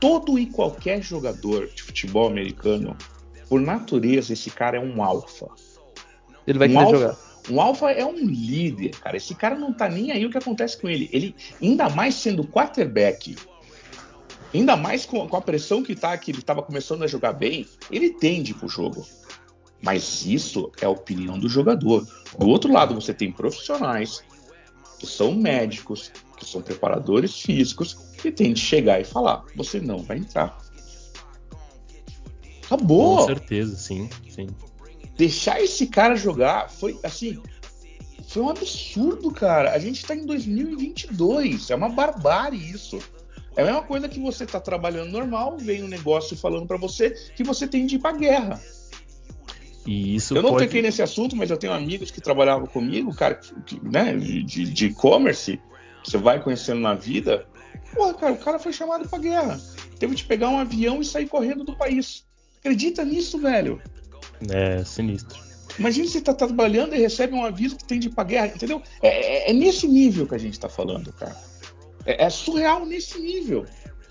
todo e qualquer jogador de futebol americano, por natureza, esse cara é um alfa. Ele vai um querer jogar. Um alfa é um líder, cara. Esse cara não tá nem aí o que acontece com ele. Ele, ainda mais sendo quarterback, ainda mais com, com a pressão que tá, que ele tava começando a jogar bem, ele tende pro jogo. Mas isso é a opinião do jogador. Do outro lado, você tem profissionais que são médicos, que são preparadores físicos, que tem de chegar e falar: você não vai entrar. Acabou. Com certeza, sim, sim. Deixar esse cara jogar foi assim. Foi um absurdo, cara. A gente tá em 2022. É uma barbárie isso. É a mesma coisa que você tá trabalhando normal, vem um negócio falando para você que você tem de ir pra guerra. E isso eu não pode... toquei nesse assunto, mas eu tenho amigos que trabalhavam comigo, cara, que, né, de e-commerce, você vai conhecendo na vida. Porra, cara, o cara foi chamado pra guerra. Teve de pegar um avião e sair correndo do país. Acredita nisso, velho? É, sinistro. Imagina você tá trabalhando e recebe um aviso que tem de ir pra guerra, entendeu? É, é, é nesse nível que a gente tá falando, cara. É, é surreal nesse nível.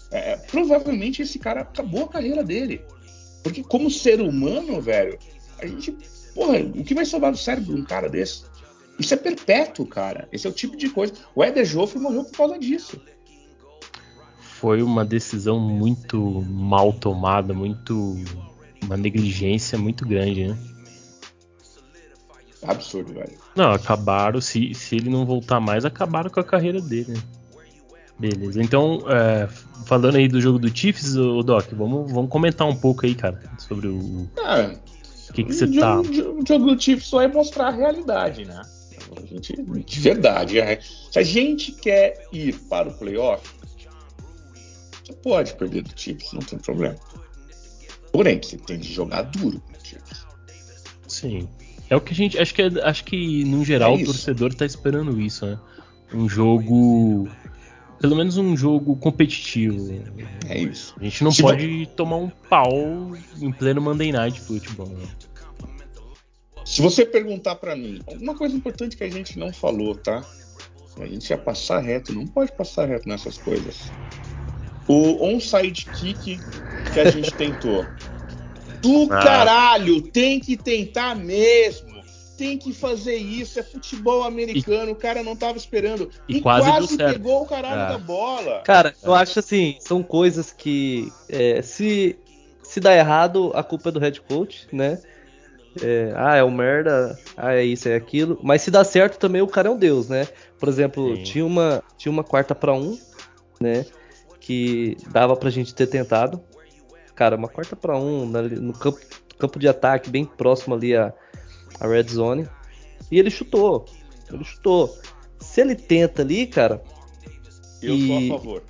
É, provavelmente esse cara acabou a carreira dele. Porque como ser humano, velho, a gente. Porra, o que vai sobrar do cérebro de um cara desse? Isso é perpétuo, cara. Esse é o tipo de coisa. O Eder Joffre morreu por causa disso. Foi uma decisão muito mal tomada, muito. Uma negligência muito grande, né? Absurdo, velho. Não, acabaram. Se, se ele não voltar mais, acabaram com a carreira dele, né? Beleza. Então, é, falando aí do jogo do Chiefs, o Doc, vamos, vamos comentar um pouco aí, cara, sobre o. Ah, o que, que você tá. O jogo do Chiefs só é mostrar a realidade, né? A gente, de verdade. É. Se a gente quer ir para o playoff, você pode perder do Chiefs, não tem problema. Porém, você tem de jogar duro com o Chiefs. Sim. É o que a gente. Acho que, acho que no geral, É o torcedor tá esperando isso, né? Um jogo. Pelo menos um jogo competitivo. É isso. A gente não Se pode tomar um pau em pleno Monday Night Football. Né? Se você perguntar para mim, uma coisa importante que a gente não falou, tá? A gente ia passar reto, não pode passar reto nessas coisas. O onside kick que a gente tentou. Do Ah. caralho, tem que tentar mesmo. Tem que fazer isso, é futebol americano, o cara não tava esperando. e quase deu certo. pegou o caralho É. da bola. Cara, eu acho assim, são coisas que é, se, se dá errado, a culpa é do head coach, né? É, ah, é um merda, ah, é isso, é aquilo. Mas se dá certo também, o cara é um deus, né? Por exemplo, Sim. tinha uma, tinha uma quarta pra um, né? Que dava pra gente ter tentado. Cara, uma quarta pra um no campo, campo de ataque, bem próximo ali a, a red zone. E ele chutou. Ele chutou. Se ele tenta ali, cara, Eu e- sou a favor.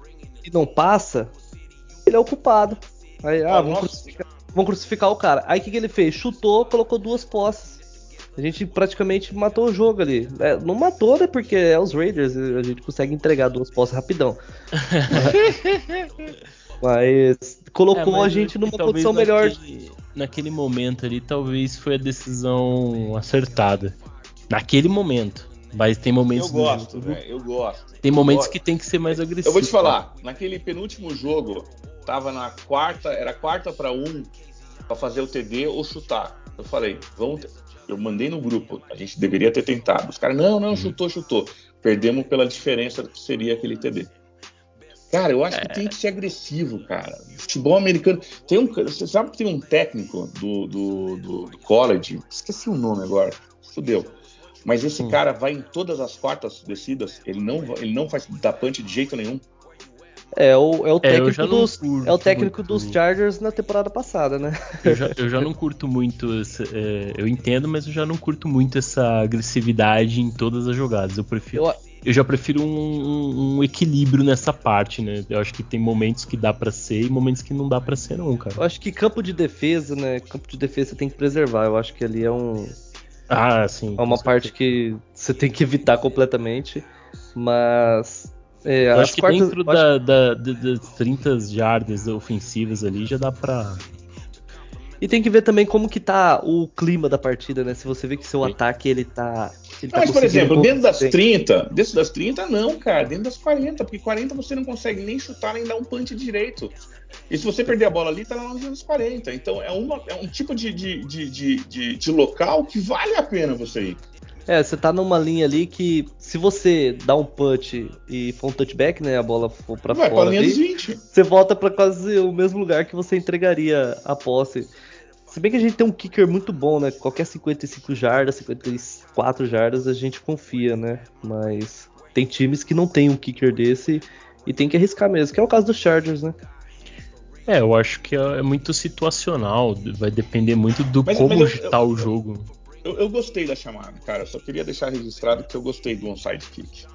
e não passa, ele é o culpado. Aí, ah, Ó, vamos, crucificar, vamos crucificar o cara. Aí o que, que ele fez? Chutou, colocou duas posses. A gente praticamente matou o jogo ali. É, não matou, né? Porque é os Raiders, a gente consegue entregar duas posses rapidão. Mas colocou É, mas a gente numa posição melhor. Naquele, naquele momento ali, talvez foi a decisão acertada. Naquele momento. Mas tem momentos. Eu gosto, jogo- velho. Eu gosto. Tem momentos Eu que tem que ser mais agressivo. Eu vou te falar, naquele penúltimo jogo, tava na quarta, era quarta para um para fazer o TD ou chutar. Eu falei, vamos. Eu mandei no grupo, a gente deveria ter tentado. Os caras, não, não, chutou, chutou. Perdemos pela diferença do que seria aquele TD. Cara, eu acho que tem que ser agressivo, cara. Futebol americano. Tem um, você sabe que tem um técnico do, do, do, do college, esqueci o nome agora, fudeu. Mas esse Hum. cara vai em todas as quartas descidas, ele não, ele não faz da punch de jeito nenhum. É o, é o É, técnico, não dos, é o técnico muito- dos Chargers na temporada passada, né? Eu já, eu já não curto muito. essa- é, eu entendo, mas eu já não curto muito essa agressividade em todas as jogadas. Eu prefiro. Eu, Eu já prefiro um, um- um equilíbrio nessa parte, né? Eu acho que tem momentos que dá pra ser e momentos que não dá pra ser, não, cara. eu acho que campo de defesa, né? Campo de defesa você tem que preservar. Eu acho que ali é um, Ah, sim. É uma parte que você tem que evitar completamente. Mas. É, Eu acho que quartas- dentro eu acho- da, da- da- das 30 jardas ofensivas ali já dá pra. E tem que ver também como que tá o clima da partida, né? Se você vê que seu Sim. ataque ele tá Não, tá mas, por exemplo, dentro das 30, dentro das 30, não, cara. Dentro das 40, porque 40 você não consegue nem chutar nem dar um punch direito. E se você perder a bola ali, tá lá nos 40. Então é, uma, é um tipo de, de, de, de, de local que vale a pena você ir. É, você tá numa linha ali que se você dá um punch e for um touchback, né, a bola for pra Vai fora pra ali, 20. você volta para quase o mesmo lugar que você entregaria a posse. Se bem que a gente tem um kicker muito bom, né? Qualquer 55 jardas, 54 jardas a gente confia, né? Mas tem times que não tem um kicker desse e tem que arriscar mesmo, que é o caso dos Chargers, né? É, eu acho que é muito situacional, vai depender muito do mas, como está o jogo. Eu, eu, gostei da chamada, cara. Só queria deixar registrado que eu gostei do onside kick.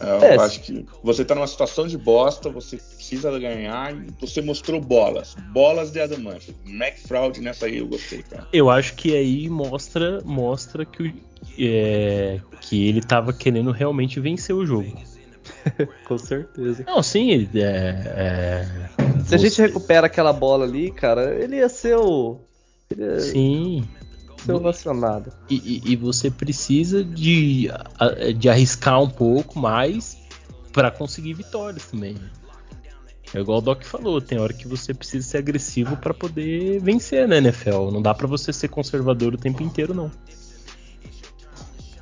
Eu é, acho que você tá numa situação de bosta, você precisa ganhar e você mostrou bolas. Bolas de adamante. McFraud nessa aí eu gostei, cara. Eu acho que aí mostra, mostra que, é, que ele tava querendo realmente vencer o jogo. Com certeza. Não, sim, ele, é, é, Se a gente recupera aquela bola ali, cara, ele ia ser o. Ia... Sim ovacionado. E, e, e, você precisa de, de arriscar um pouco mais para conseguir vitórias também. É igual o Doc falou, tem hora que você precisa ser agressivo para poder vencer né, NFL. Não dá para você ser conservador o tempo inteiro, não.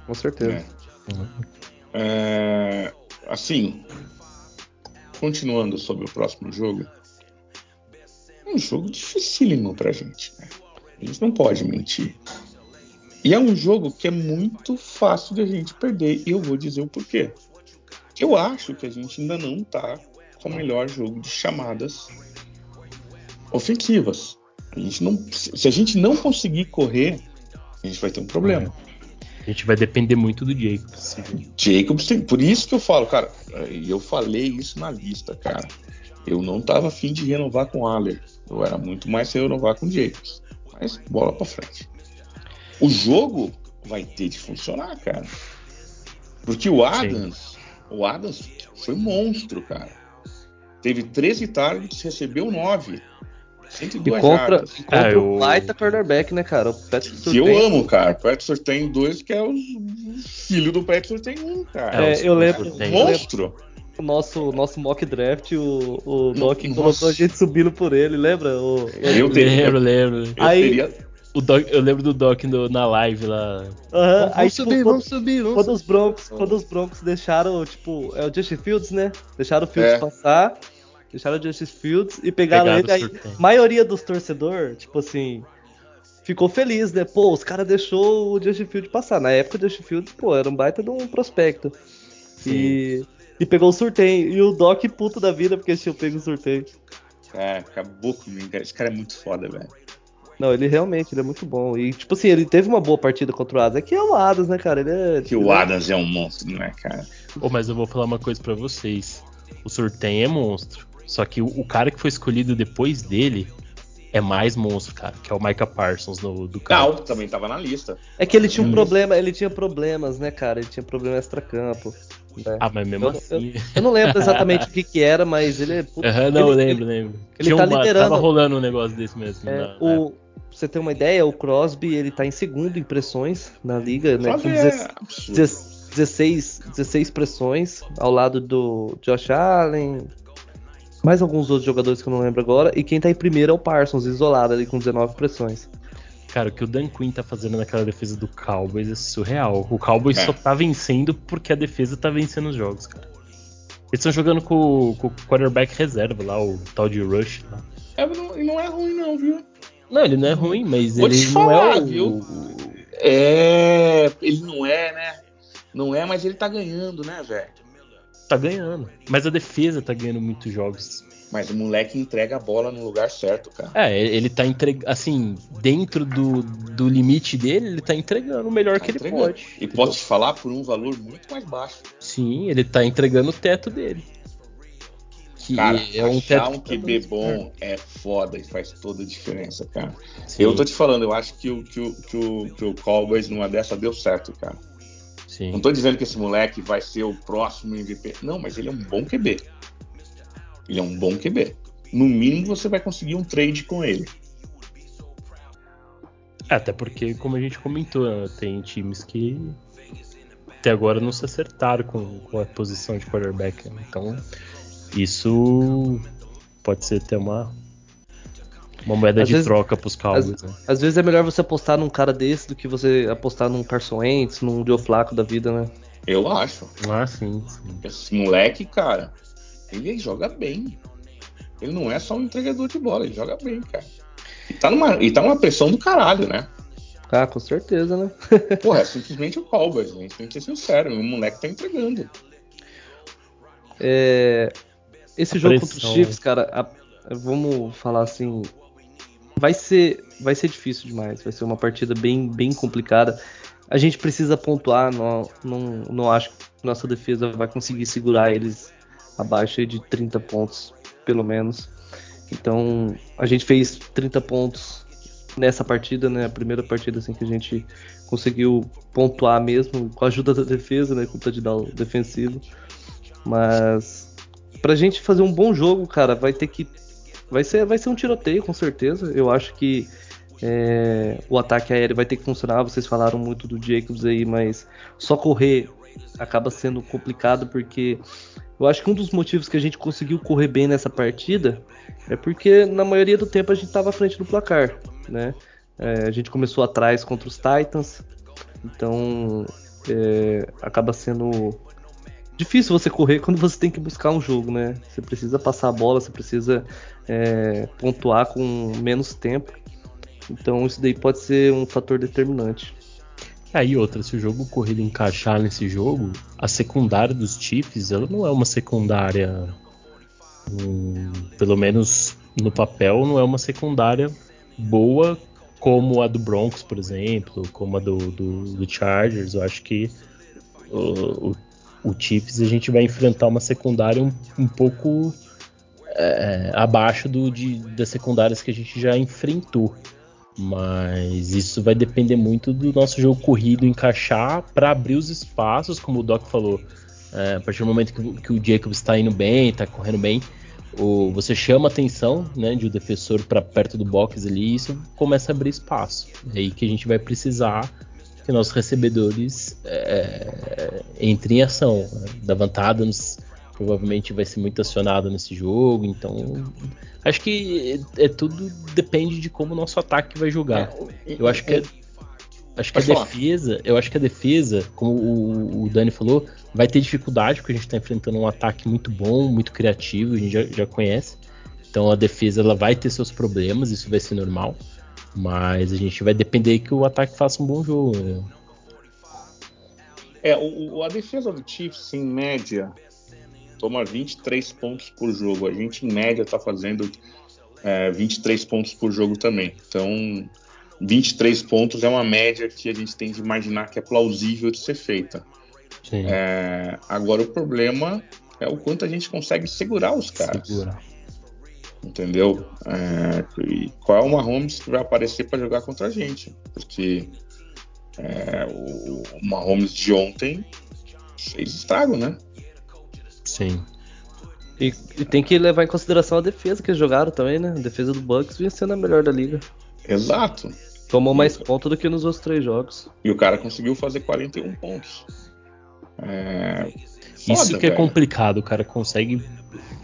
Com certeza. É. Uhum. É, assim, continuando sobre o próximo jogo, é um jogo dificílimo pra gente, né? A gente não pode mentir. E é um jogo que é muito fácil de a gente perder. E eu vou dizer o porquê. Eu acho que a gente ainda não tá com o melhor jogo de chamadas ofensivas. A gente não, se a gente não conseguir correr, a gente vai ter um problema. A gente vai depender muito do Jacobs. Jacobs tem, por isso que eu falo, cara, eu falei isso na lista, cara. Eu não tava afim de renovar com o Aller. Eu era muito mais renovar com o Jacobs. Mas bola pra frente. O jogo vai ter de funcionar, cara. Porque o Adams, Sim. o Adams foi monstro, cara. Teve 13 targets, recebeu 9. 102 e compra, jardas. compra é, o baita cornerback, né, cara? O Patrick que eu amo, cara. O Patrick tem dois, que é o filho do Patrick tem um, cara. É, eu lembro. Monstro o nosso, nosso mock draft, o, o Doc Nossa. colocou a gente subindo por ele, lembra? O, eu lembro, lembro. Eu aí, teria... o Doc, eu lembro do Doc no, na live lá. Uh -huh, vamos, aí, subir, tipo, vamos subir, vamos quando subir. Os Broncos, quando os Broncos deixaram, tipo, é o Justin Fields, né? Deixaram o Fields é. passar, deixaram o Justin Fields e pegaram, pegaram ele. Aí, maioria dos torcedores, tipo assim, ficou feliz, né? Pô, os caras deixou o Justin Fields passar. Na época o Justin Fields, pô, era um baita de um prospecto. Sim. E e pegou o sorteio. E o Doc puto da vida porque tinha pego o sorteio. É, acabou comigo, cara. Esse cara é muito foda, velho. Não, ele realmente ele é muito bom. E, tipo assim, ele teve uma boa partida contra o Adams. É que é o Adams, né, cara? Ele é. Que o Adams é um monstro, né, cara? Oh, mas eu vou falar uma coisa para vocês. O sorteio é monstro. Só que o, o, cara que foi escolhido depois dele é mais monstro, cara, que é o Micah Parsons no, do cara. Não, também tava na lista. É que ele tinha um problema, ele tinha problemas, né, cara? Ele tinha problema extra-campo. Né? Ah, mas mesmo eu, assim. Eu, eu, não lembro exatamente o que, que era, mas ele é. Uhum, não, eu lembro, ele, lembro. Ele Tinha tá uma, liderando. Tava rolando um negócio desse mesmo. É, na, o, pra você ter uma ideia, o Crosby ele tá em segundo em pressões na liga, né? Com é 16, 16 pressões ao lado do Josh Allen. Mais alguns outros jogadores que eu não lembro agora. E quem tá em primeiro é o Parsons, isolado ali com 19 pressões. Cara, o que o Dan Quinn tá fazendo naquela defesa do Cowboys é surreal. O Cowboys é. só tá vencendo porque a defesa tá vencendo os jogos, cara. Eles estão jogando com, com, o quarterback reserva lá, o tal de Rush. Lá. É, não, não é ruim não, viu? Não, ele não é ruim, mas Vou ele te falar, não é o... viu? É, ele não é, né? Não é, mas ele tá ganhando, né, velho? Tá ganhando. Mas a defesa tá ganhando muitos jogos. Mas o moleque entrega a bola no lugar certo, cara. É, ele tá entregando, assim, dentro do, do limite dele, ele tá entregando o melhor tá que entregando. ele pode. E posso te falar por um valor muito mais baixo. Sim, ele tá entregando o teto dele. Que cara, é um teto um QB bom é foda e faz toda a diferença, cara. Sim. Eu tô te falando, eu acho que o, que o, que o, que o Cowboys numa dessa deu certo, cara. Sim. Não tô dizendo que esse moleque vai ser o próximo MVP. Não, mas ele é um bom QB. Ele é um bom QB. No mínimo você vai conseguir um trade com ele. É, até porque, como a gente comentou, tem times que até agora não se acertaram com, com a posição de quarterback. Né? Então, isso pode ser até uma, uma moeda às de vezes, troca pros Cowboys. Às, né? às, vezes é melhor você apostar num cara desse do que você apostar num Carson Wentz, num Joe Flaco da vida, né? Eu acho. Ah, sim, sim. Esse moleque, cara, ele joga bem. Ele não é só um entregador de bola, ele joga bem, cara. E tá numa, e tá numa pressão do caralho, né? Ah, com certeza, né? Porra, é simplesmente o Cowboys, a gente tem que ser sincero, o moleque tá entregando. É, esse a jogo pressão. contra os Chiefs, cara, a, vamos falar assim, vai ser, vai ser difícil demais, vai ser uma partida bem, bem complicada. A gente precisa pontuar, não, não, não acho que nossa defesa vai conseguir segurar eles abaixo de 30 pontos, pelo menos. Então, a gente fez 30 pontos nessa partida, né? A primeira partida assim que a gente conseguiu pontuar mesmo com a ajuda da defesa, né? Com o touchdown defensivo. Mas pra gente fazer um bom jogo, cara, vai ter que vai ser vai ser um tiroteio com certeza. Eu acho que é, o ataque aéreo vai ter que funcionar. Vocês falaram muito do Jacobs aí, mas só correr acaba sendo complicado porque eu acho que um dos motivos que a gente conseguiu correr bem nessa partida é porque na maioria do tempo a gente estava à frente do placar, né? É, a gente começou atrás contra os Titans, então é, acaba sendo difícil você correr quando você tem que buscar um jogo, né? Você precisa passar a bola, você precisa é, pontuar com menos tempo. Então isso daí pode ser um fator determinante. Aí outra, se o jogo corrido encaixar nesse jogo, a secundária dos Chiefs, ela não é uma secundária, hum, pelo menos no papel, não é uma secundária boa como a do Broncos, por exemplo, como a do, do, do Chargers. Eu acho que o, o, o, Chiefs a gente vai enfrentar uma secundária um, um pouco é, abaixo do, de, das secundárias que a gente já enfrentou. Mas isso vai depender muito do nosso jogo corrido encaixar para abrir os espaços, como o Doc falou. É, a partir do momento que, que o Jacobs está indo bem, está correndo bem, o, você chama a atenção né, de um defensor para perto do box ali e isso começa a abrir espaço. É aí que a gente vai precisar que nossos recebedores é, entrem em ação. Né? Davant Adams provavelmente vai ser muito acionado nesse jogo, então acho que é, é tudo depende de como o nosso ataque vai jogar. É, eu acho que é, acho que a defesa, eu acho que a defesa, como o, o, Dani falou, vai ter dificuldade porque a gente está enfrentando um ataque muito bom, muito criativo, a gente já, já conhece. Então a defesa ela vai ter seus problemas, isso vai ser normal. Mas a gente vai depender que o ataque faça um bom jogo. Né? É, o, a defesa do Chiefs, em média, toma 23 pontos por jogo. A gente, em média, está fazendo é, 23 pontos por jogo também. Então, 23 pontos é uma média que a gente tem de imaginar que é plausível de ser feita. É, agora, o problema é o quanto a gente consegue segurar os caras. Segura. Entendeu? É, e qual é o Mahomes que vai aparecer para jogar contra a gente? Porque é, o, o Mahomes de ontem fez estrago, né? Sim. E, e, tem que levar em consideração a defesa que eles jogaram também, né? A defesa do Bucks vinha sendo a melhor da liga. Exato. Tomou mais pontos do que nos outros três jogos. E o cara conseguiu fazer 41 pontos. É... Foda, Isso que é complicado, o cara consegue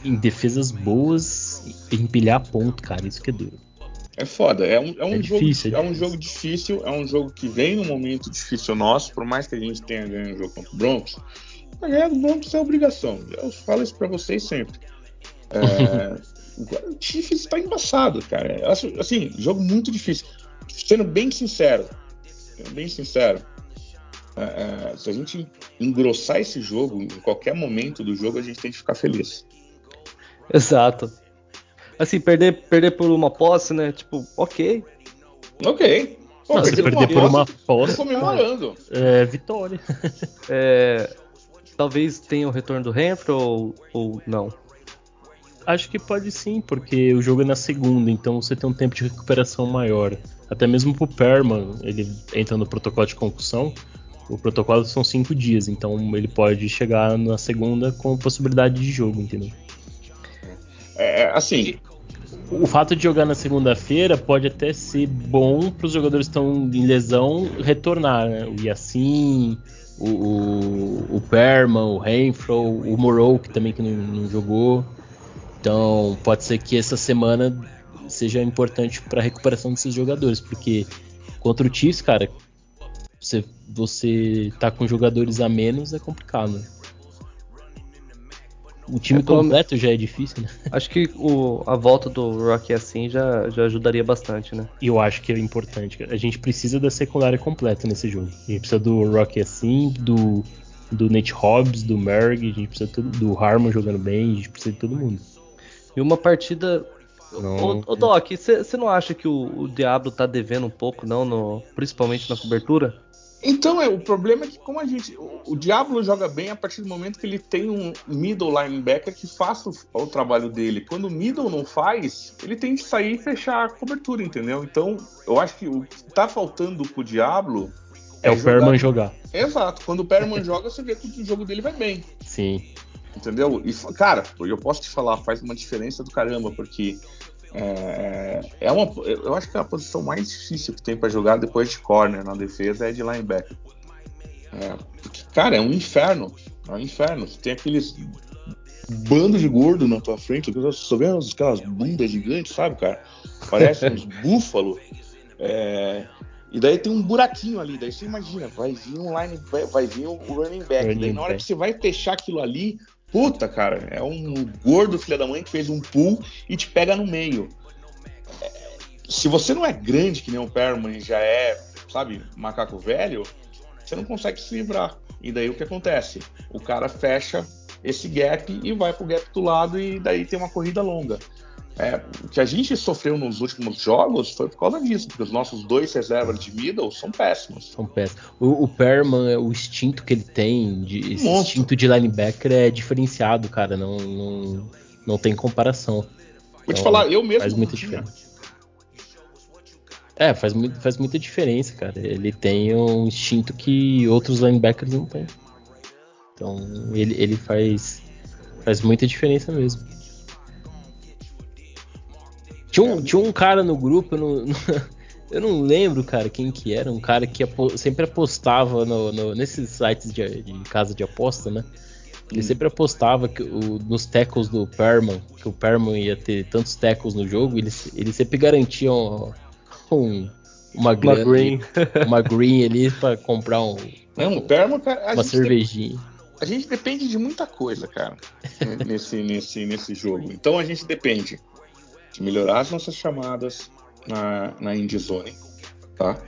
em defesas boas empilhar ponto, cara. Isso que é duro. É foda, é um, é um, é jogo, difícil, é, é um jogo difícil, é um jogo que vem num momento difícil nosso, por mais que a gente tenha ganho o jogo contra o Broncos, ganhar do Broncos é obrigação. Eu falo isso para vocês sempre. É, o Chiefs está embaçado, cara. Assim, jogo muito difícil. Sendo bem sincero, sendo bem sincero, é, é, se a gente engrossar esse jogo, em qualquer momento do jogo, a gente tem que ficar feliz. Exato. Assim, perder, perder por uma posse, né? Tipo, ok. Ok. Pô, perder, perder por uma posse. Comemorando. É, vitória. É, talvez tenha o retorno do Renfro ou, ou não? Acho que pode sim, porque o jogo é na segunda, então você tem um tempo de recuperação maior. Até mesmo pro Perman, ele entra no protocolo de concussão, o protocolo são cinco dias, então ele pode chegar na segunda com possibilidade de jogo, entendeu? É, assim. O fato de jogar na segunda-feira pode até ser bom para os jogadores que estão em lesão retornar, né? O Yassin, o, o, o Perman, o Renfro, o Morrow, que também que não, não, jogou. Então pode ser que essa semana seja importante para a recuperação desses jogadores, porque contra o Chiefs, cara, você, você tá com jogadores a menos é complicado. Né? O time é, completo já é difícil, né? Acho que o, a volta do Rock assim já, já ajudaria bastante, né? E eu acho que é importante. A gente precisa da secundária completa nesse jogo. A gente precisa do Rock assim, do, do Nate Hobbs, do Merg, a gente precisa tudo, do Harmon jogando bem, a gente precisa de todo mundo. E uma partida. Não... Ô, ô Doc, você não acha que o, o Diablo tá devendo um pouco, não, no, principalmente na cobertura? Então, é, o problema é que como a gente. O, o Diablo joga bem a partir do momento que ele tem um middle linebacker que faça o, o, trabalho dele. Quando o middle não faz, ele tem que sair e fechar a cobertura, entendeu? Então, eu acho que o que tá faltando pro Diablo. É, é o jogar... Perman jogar. Exato. Quando o Perman joga, você vê que o jogo dele vai bem. Sim. Entendeu? E, cara, eu posso te falar, faz uma diferença do caramba, porque é, é uma, eu acho que é a posição mais difícil que tem para jogar depois de corner na defesa é de linebacker. É, porque, cara, é um inferno. É um inferno. Você tem aqueles bandos de gordo na tua frente, só vendo aquelas bundas gigantes, sabe, cara? Parece uns búfalo. É, e daí tem um buraquinho ali, daí você imagina, vai vir um line, vai, vai vir um running back. Running daí na hora back. que você vai fechar aquilo ali, Puta, cara, é um gordo filho da mãe que fez um pull e te pega no meio. Se você não é grande, que nem o Perman já é, sabe, macaco velho, você não consegue se livrar. E daí o que acontece? O cara fecha esse gap e vai pro gap do lado e daí tem uma corrida longa. É, o que a gente sofreu nos últimos jogos foi por causa disso, porque os nossos dois reservas de middle são péssimos. São péssimos. O, o Perman, o instinto que ele tem, de, esse Monstro. instinto de linebacker é diferenciado, cara. Não, não, não tem comparação. Vou então, te falar, eu mesmo. Faz muita diferença. É, faz, faz muita diferença, cara. Ele tem um instinto que outros linebackers não têm. Então, ele, ele faz, faz muita diferença mesmo. Tinha um, tinha um cara no grupo, eu não, eu não lembro, cara, quem que era. Um cara que sempre apostava no, no, nesses sites de, de, casa de aposta, né? Ele hum. sempre apostava que o, nos tackles do Perman, que o Perman ia ter tantos tackles no jogo, ele, ele sempre garantia um, um, uma, uma green, uma green ali para comprar um, não, o Perman, cara, uma cervejinha. Tem, a gente depende de muita coisa, cara, nesse, nesse, nesse jogo. Então a gente depende de melhorar as nossas chamadas na, na endzone, tá?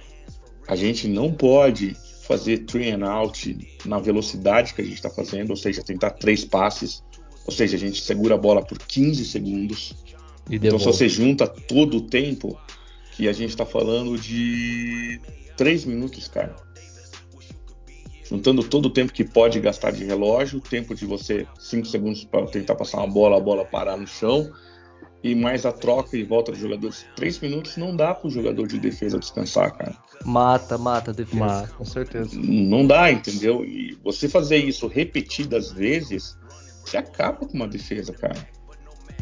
A gente não pode fazer three and out na velocidade que a gente está fazendo, ou seja, tentar três passes, ou seja, a gente segura a bola por 15 segundos. então, se você junta todo o tempo, que a gente está falando de 3 minutos, cara. Juntando todo o tempo que pode gastar de relógio, o tempo de você 5 segundos para tentar passar uma bola, a bola parar no chão, e mais a troca e volta dos jogadores. Três minutos não dá para o jogador de defesa descansar, cara. Mata, mata a defesa, mata. com certeza. Não dá, entendeu? E você fazer isso repetidas vezes, você acaba com uma defesa, cara.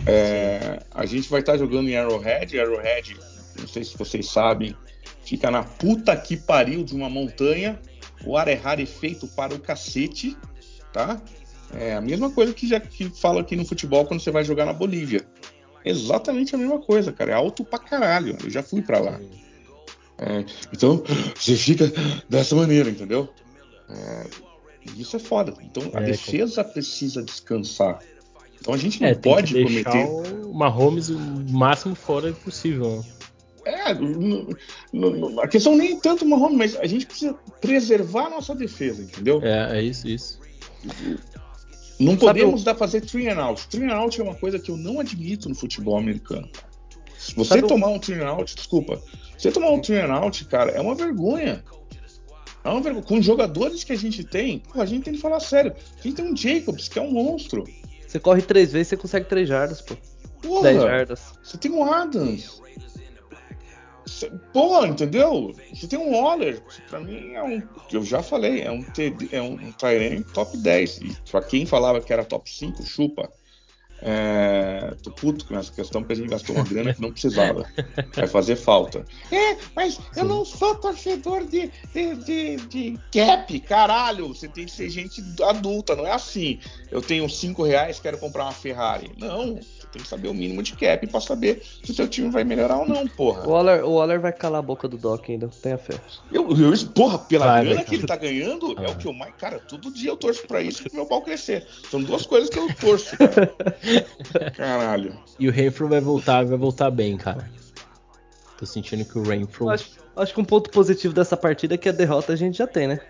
É, a gente vai estar tá jogando em Arrowhead. Arrowhead, não sei se vocês sabem, fica na puta que pariu de uma montanha. O Arehare feito para o cacete, tá? É a mesma coisa que já que fala aqui no futebol quando você vai jogar na Bolívia. Exatamente a mesma coisa, cara. É alto pra caralho. Eu já fui pra lá. É, então, você fica dessa maneira, entendeu? É, isso é foda. Então, a é, defesa precisa descansar. Então, a gente não é, pode tem que prometer. o Mahomes o máximo fora possível. É, a questão nem tanto o Mahomes, mas a gente precisa preservar a nossa defesa, entendeu? É, é isso, isso. Não podemos dar fazer three and out. Three and out é uma coisa que eu não admito no futebol americano. Se você Sabe tomar um three and out, desculpa. Você tomar um three and out, cara, é uma vergonha. É uma vergonha. Com os jogadores que a gente tem, pô, a gente tem que falar sério. A gente tem um Jacobs, que é um monstro. Você corre três vezes, você consegue três jardas, pô. Porra, 10 jardas. Você tem um Adams. Pô, entendeu? Você tem um Waller, pra mim é um. Eu já falei, é um, é um, um top 10. E pra quem falava que era top 5, chupa. É, tô puto com essa questão porque a gente gastou uma grana que não precisava. Vai fazer falta. É, mas Sim. eu não sou torcedor de, de, de, de, cap, caralho. Você tem que ser gente adulta, não é assim. Eu tenho 5 reais, quero comprar uma Ferrari. Não, você tem que saber o mínimo de cap pra saber se o seu time vai melhorar ou não, porra. O Waller, o Waller vai calar a boca do Doc ainda, tenha fé. Eu, eu, porra, pela vai, grana vai, que ele tá ganhando, ah. é o que eu mais. Cara, todo dia eu torço pra isso e meu pau crescer. São duas coisas que eu torço, cara. Caralho. E o Renfro vai voltar, vai voltar bem, cara. Tô sentindo que o Renfro. Acho, acho que um ponto positivo dessa partida é que a derrota a gente já tem, né?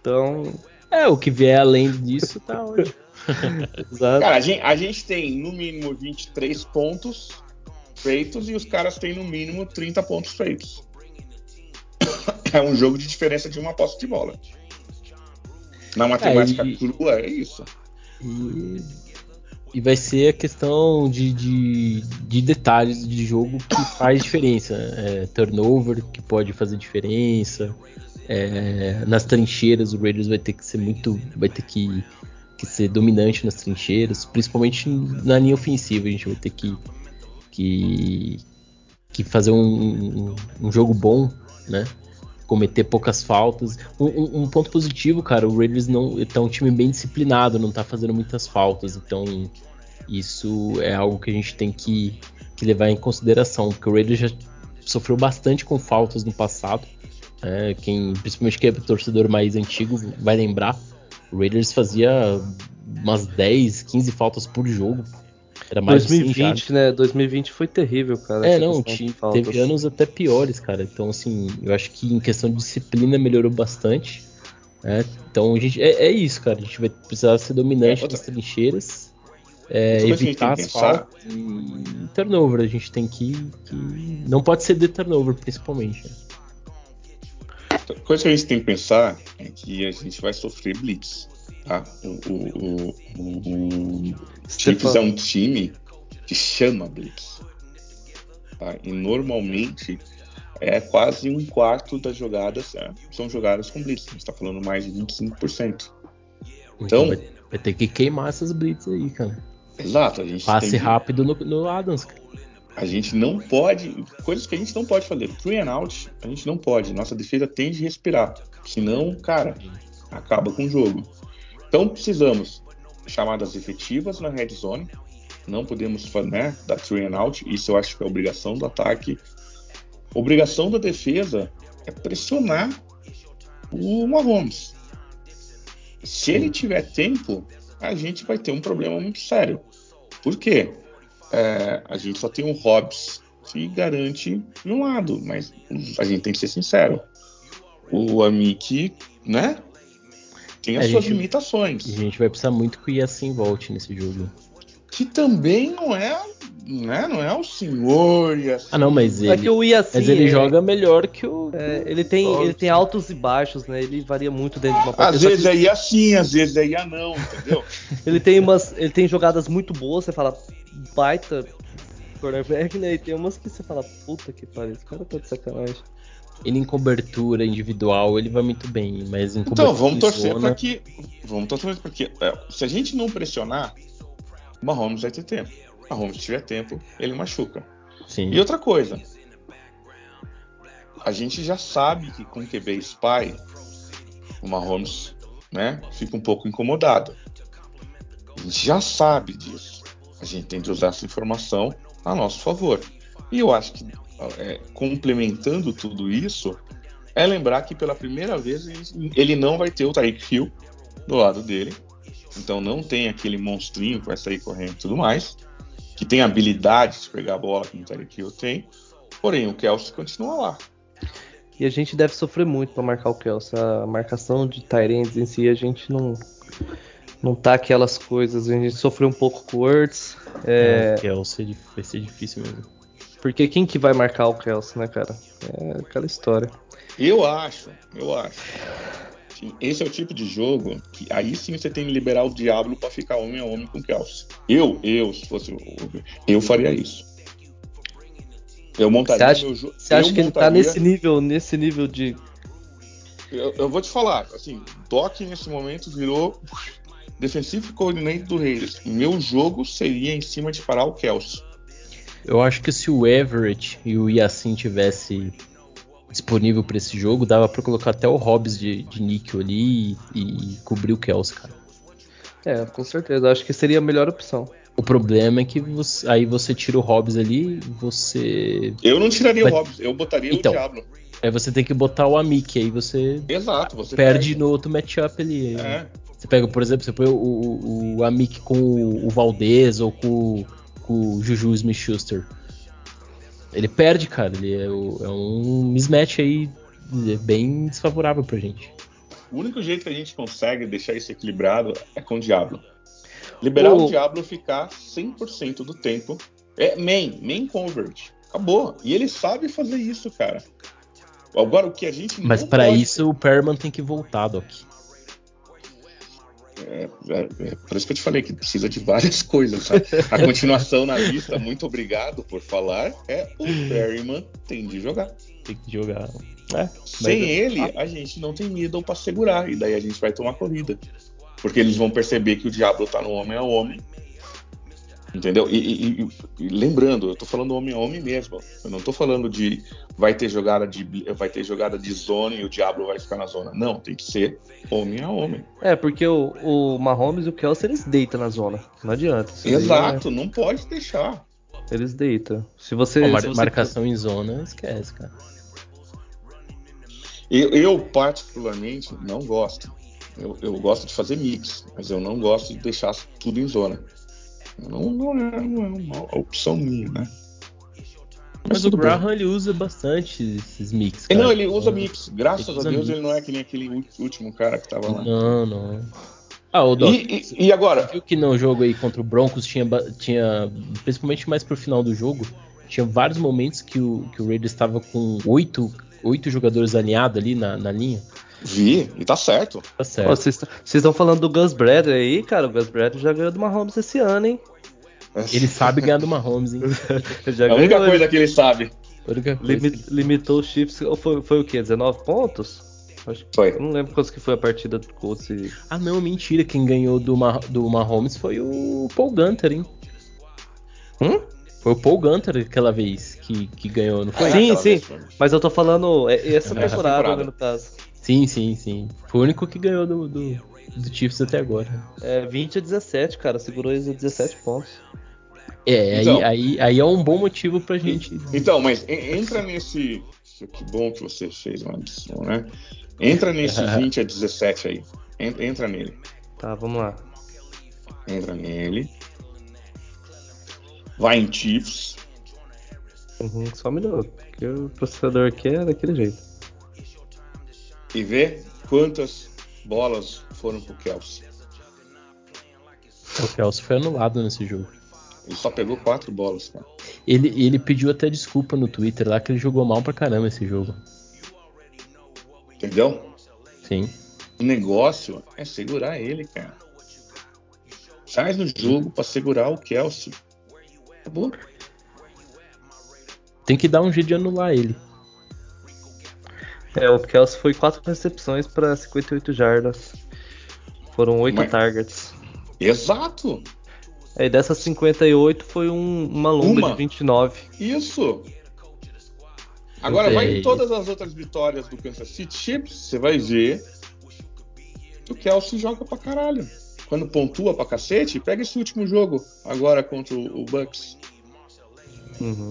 Então. É, o que vier além disso tá ótimo. Cara, a gente, a gente tem no mínimo 23 pontos feitos e os caras têm no mínimo 30 pontos feitos. É um jogo de diferença de uma posse de bola. Na matemática é, e... crua é isso. E e vai ser a questão de, de, de detalhes de jogo que faz diferença. É, turnover, que pode fazer diferença. É, nas trincheiras, o Raiders vai ter que ser muito. Vai ter que, que ser dominante nas trincheiras, principalmente na linha ofensiva. A gente vai ter que, que, que fazer um, um, um jogo bom, né? Cometer poucas faltas. Um, um, ponto positivo, cara, o Raiders não tá um time bem disciplinado, não tá fazendo muitas faltas, então isso é algo que a gente tem que, que levar em consideração, porque o Raiders já sofreu bastante com faltas no passado. É, quem, principalmente quem é torcedor mais antigo vai lembrar, o Raiders fazia umas 10, 15 faltas por jogo era mais 2020, né? 2020 foi terrível, cara. É, não, teve anos até piores, cara. Então, assim, eu acho que em questão de disciplina melhorou bastante. Né? Então, a gente, é, é, isso, cara. A gente vai precisar ser dominante é, nas trincheiras, é, evitar as faltas e turnover. A gente tem que, que, Não pode ser de turnover, principalmente. Né? Coisa que a gente tem que pensar é que a gente vai sofrer blitz. Tá? O, o, o, o Chiefs é um time que chama blitz. Tá? E normalmente é quase um quarto das jogadas é, são jogadas com blitz. A gente está falando mais de 25%. Então, vai, vai, ter que queimar essas blitz aí, cara. Exato. A gente Passe rápido no, no Adams. A gente não pode. Coisas que a gente não pode fazer. Free and out, a gente não pode. Nossa defesa tem de respirar. Senão, cara, acaba com o jogo. Então precisamos chamadas efetivas na red zone. Não podemos né, dar three and out. Isso eu acho que é obrigação do ataque. Obrigação da defesa é pressionar o Mahomes. Se ele tiver tempo, a gente vai ter um problema muito sério. Por quê? É, a gente só tem um Hobbs que garante de um lado, mas a gente tem que ser sincero. O Amik, né? Tem as a suas gente, limitações. A gente vai precisar muito que o Yassin volte nesse jogo. Que também não é, né, não é o senhor Yassin. Ah, não, mas ele, é que o Yassin, mas ele é, joga melhor que o. É, ele, tem, ele tem altos e baixos, né? Ele varia muito dentro de uma partida. Às vezes é Yassin, às vezes é Yanão, entendeu? ele, tem umas, ele tem jogadas muito boas, você fala, baita cornerback, né? E tem umas que você fala, puta que pariu, esse cara tá de sacanagem. Ele em cobertura individual, ele vai muito bem, mas em Então, vamos torcer para que. Vamos torcer para que. É, se a gente não pressionar, o Mahomes vai ter tempo. O Mahomes tiver tempo, ele machuca. Sim. E outra coisa. A gente já sabe que com QB Spy, o Mahomes né, fica um pouco incomodado. A gente já sabe disso. A gente tem que usar essa informação a nosso favor. E eu acho que é, complementando tudo isso, é lembrar que pela primeira vez ele não vai ter o Tyreek Hill do lado dele. Então não tem aquele monstrinho que vai sair correndo e tudo mais, que tem habilidade de pegar a bola como o Tyreek Hill tem. Porém, o Kelsey continua lá. E a gente deve sofrer muito para marcar o Kelsey. A marcação de Tyrants em si, a gente não não tá aquelas coisas. A gente sofreu um pouco com o Words. É... é, Kelsey vai ser difícil mesmo. Porque quem que vai marcar o Kelsey, né, cara? É aquela história. Eu acho, eu acho. Esse é o tipo de jogo que aí sim você tem que liberar o diabo para ficar homem a homem com o Kelsey. Eu, eu, se fosse eu faria isso. Eu montaria você acha, meu jogo. Você acha que montaria... ele tá nesse nível, nesse nível de. Eu, eu, vou te falar, assim, Doc nesse momento virou defensive coordinator do Raiders, meu jogo seria em cima de parar o Kelsey. Eu acho que se o Everett e o Yassin tivesse disponível para esse jogo, dava para colocar até o Hobbs de, de níquel ali e, e cobrir o Kelsey, cara. É, com certeza. Acho que seria a melhor opção. O problema é que você, aí você tira o Hobbs ali, você. Eu não tiraria Vai... o Hobbs, eu botaria então, o Diablo. Aí você tem que botar o Amik, aí você. Exato, você perde, perde. no outro matchup ali. É. Você pega, por exemplo, você põe o, o, o Amik com o, o Valdez ou com, com o Juju Smith Schuster. Ele perde, cara. Ele é, o, é um mismatch aí bem desfavorável pra gente. O único jeito que a gente consegue deixar isso equilibrado é com o Diablo. Liberar o, o Diablo ficar 100% do tempo. É main, main convert. Acabou. E ele sabe fazer isso, cara. Agora, o que a gente Mas para pode... isso o Perman tem que voltar, Doc. É, é, é, por isso que eu te falei que precisa de várias coisas. Sabe? A continuação na lista, muito obrigado por falar, é o Perryman tem de jogar. Tem que jogar. É, Sem ele, a gente não tem middle para segurar, e daí a gente vai tomar corrida. Porque eles vão perceber que o diabo tá no homem a homem Entendeu? E, e, e, lembrando, eu tô falando homem a homem mesmo. Eu não tô falando de vai ter jogada de vai ter jogada de zona e o Diablo vai ficar na zona. Não, tem que ser homem a homem. É, porque o, o Mahomes e o Kelsey eles deitam na zona. Não adianta. Exato, é... não pode deixar. Eles deitam. Se você, mar se você... marcação em zona, esquece, cara. Eu, eu particularmente não gosto. Eu, eu gosto de fazer mix, mas eu não gosto de deixar tudo em zona. Não, não, é, não é uma opção minha, né? Mas, Mas o Graham bem. ele usa bastante esses mix. Cara. Não, ele usa mix. Graças a Deus mix. ele não é que nem aquele último cara que tava lá. Não, não. Ah, o Doc, e, e, e, agora? Viu que no jogo aí contra o Broncos tinha, tinha, principalmente mais pro final do jogo, tinha vários momentos que o, que o Raiders estava com oito, oito jogadores alinhados ali na, na linha. Vi, e tá certo. Tá certo. Vocês estão falando do Gus Bradley aí, cara. O Gus Bradley já ganhou do Mahomes esse ano, hein? Ele sabe ganhar do Mahomes, hein? já é a única coisa que ele sabe. Limit, limitou o Chiefs. Foi, foi o quê? 19 pontos? Acho que foi. Não lembro quantos que foi a partida do Colts. E... Ah, não, mentira. Quem ganhou do, Ma do Mahomes foi o Paul Gunter, hein? Hum? Foi o Paul Gunter aquela vez que, que ganhou, não foi? sim, sim. Mas eu tô falando é, essa temporada, temporada. no caso. Sim, sim, sim. Foi o único que ganhou do, do, do Chiefs até agora. É, 20 a 17, cara. Segurou eles a 17 pontos. É, então, aí, aí, aí é um bom motivo pra gente. Então, mas entra nesse. Que bom que você fez uma adição, né? Entra nesse 20 a 17 aí. Entra nele. Tá, vamos lá. Entra nele. Vai em Chiefs. Uhum, só minuto. Porque o processador aqui é daquele jeito e ver quantas bolas foram pro Kelsey. O Kelsey foi anulado nesse jogo. Ele só pegou quatro bolas, cara. Ele, ele pediu até desculpa no Twitter lá que ele jogou mal pra caramba esse jogo. Entendeu? Sim. O negócio é segurar ele, cara. Sai no jogo para segurar o Kelsey. Acabou. Tem que dar um jeito de anular ele. É, o Kelsey foi 4 recepções para 58 jardas. Foram 8 Mas... targets. Exato! É, e dessas 58 foi um, uma longa uma? de 29. Isso! Agora vai em todas as outras vitórias do Kansas City Chiefs, você vai ver que o Kelsey joga pra caralho. Quando pontua pra cacete, pega esse último jogo agora contra o, o Bucks. Uhum.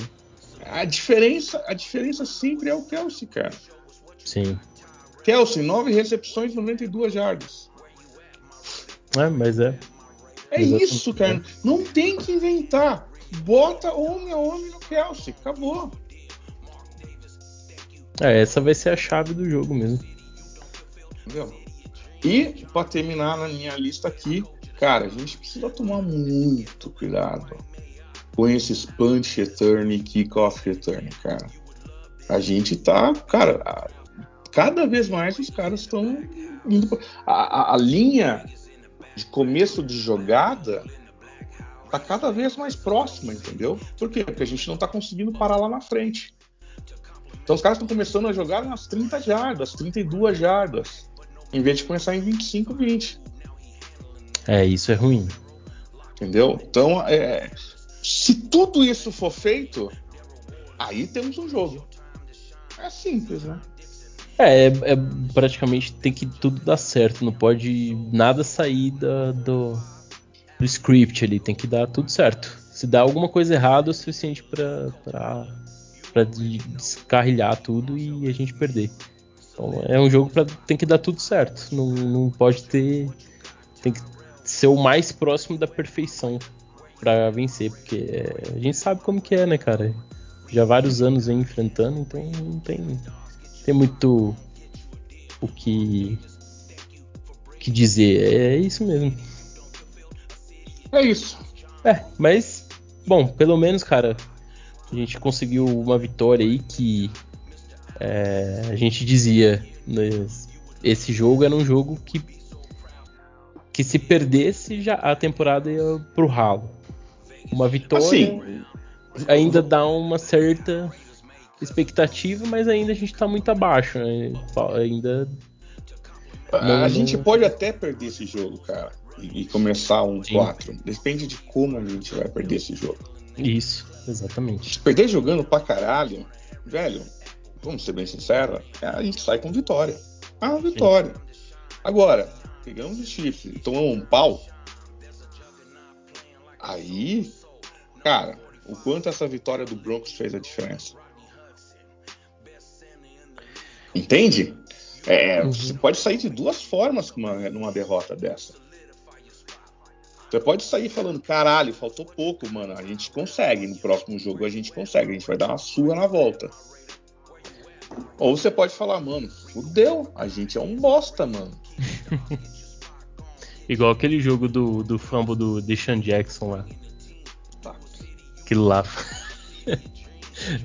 A diferença, a diferença sempre é o Kelsey, cara. Sim. Kelsey, 9 recepções, 92 jardas. É, mas é. É Exatamente. isso, cara. Não tem que inventar. Bota homem a homem no Kelsey. Acabou. É, essa vai ser a chave do jogo mesmo. Entendeu? E, para terminar na minha lista aqui, cara, a gente precisa tomar muito cuidado com esses punch return e kickoff return, cara. A gente tá, cara, cada vez mais os caras estão indo. A, a, a, linha de começo de jogada tá cada vez mais próxima, entendeu? Por quê? Porque a gente não tá conseguindo parar lá na frente. Então os caras estão começando a jogar nas 30 jardas, 32 jardas, em vez de começar em 25, 20. É, isso é ruim. Entendeu? Então, é, se tudo isso for feito, aí temos um jogo. É simples, né? É, é, é praticamente tem que tudo dar certo, não pode nada sair da, do, do script ali, tem que dar tudo certo. Se dá alguma coisa errada, é o suficiente pra descarrilhar tudo e a gente perder. Então é um jogo para tem que dar tudo certo, não, não pode ter. Tem que ser o mais próximo da perfeição para vencer, porque a gente sabe como que é, né, cara? Já vários anos vem enfrentando, então não tem, tem muito o que, que dizer. É isso mesmo. É isso. É, mas, bom, pelo menos, cara, a gente conseguiu uma vitória aí que é, a gente dizia, né, esse jogo era um jogo que que se perdesse já a temporada ia pro ralo. Uma vitória assim, ainda dá uma certa expectativa, mas ainda a gente tá muito abaixo, né? Ainda não, a gente pode até perder esse jogo, cara, e, começar um Sim. 4. Depende de como a gente vai perder esse jogo. Isso, exatamente. Se perder jogando pra caralho, velho, vamos ser bem sinceros, a gente sai com vitória. Ah, vitória. Sim. Agora, pegamos o chifre e tomamos um pau, aí, cara, o quanto essa vitória do Broncos fez a diferença. Entende? É, uhum. Você pode sair de duas formas uma, numa derrota dessa. Você pode sair falando, caralho, faltou pouco, mano. A gente consegue. No próximo jogo a gente consegue. A gente vai dar uma sua na volta. Ou você pode falar, mano, fudeu. A gente é um bosta, mano. Igual aquele jogo do, do fumble do Deshaun Jackson lá. Tá. Aquilo lá.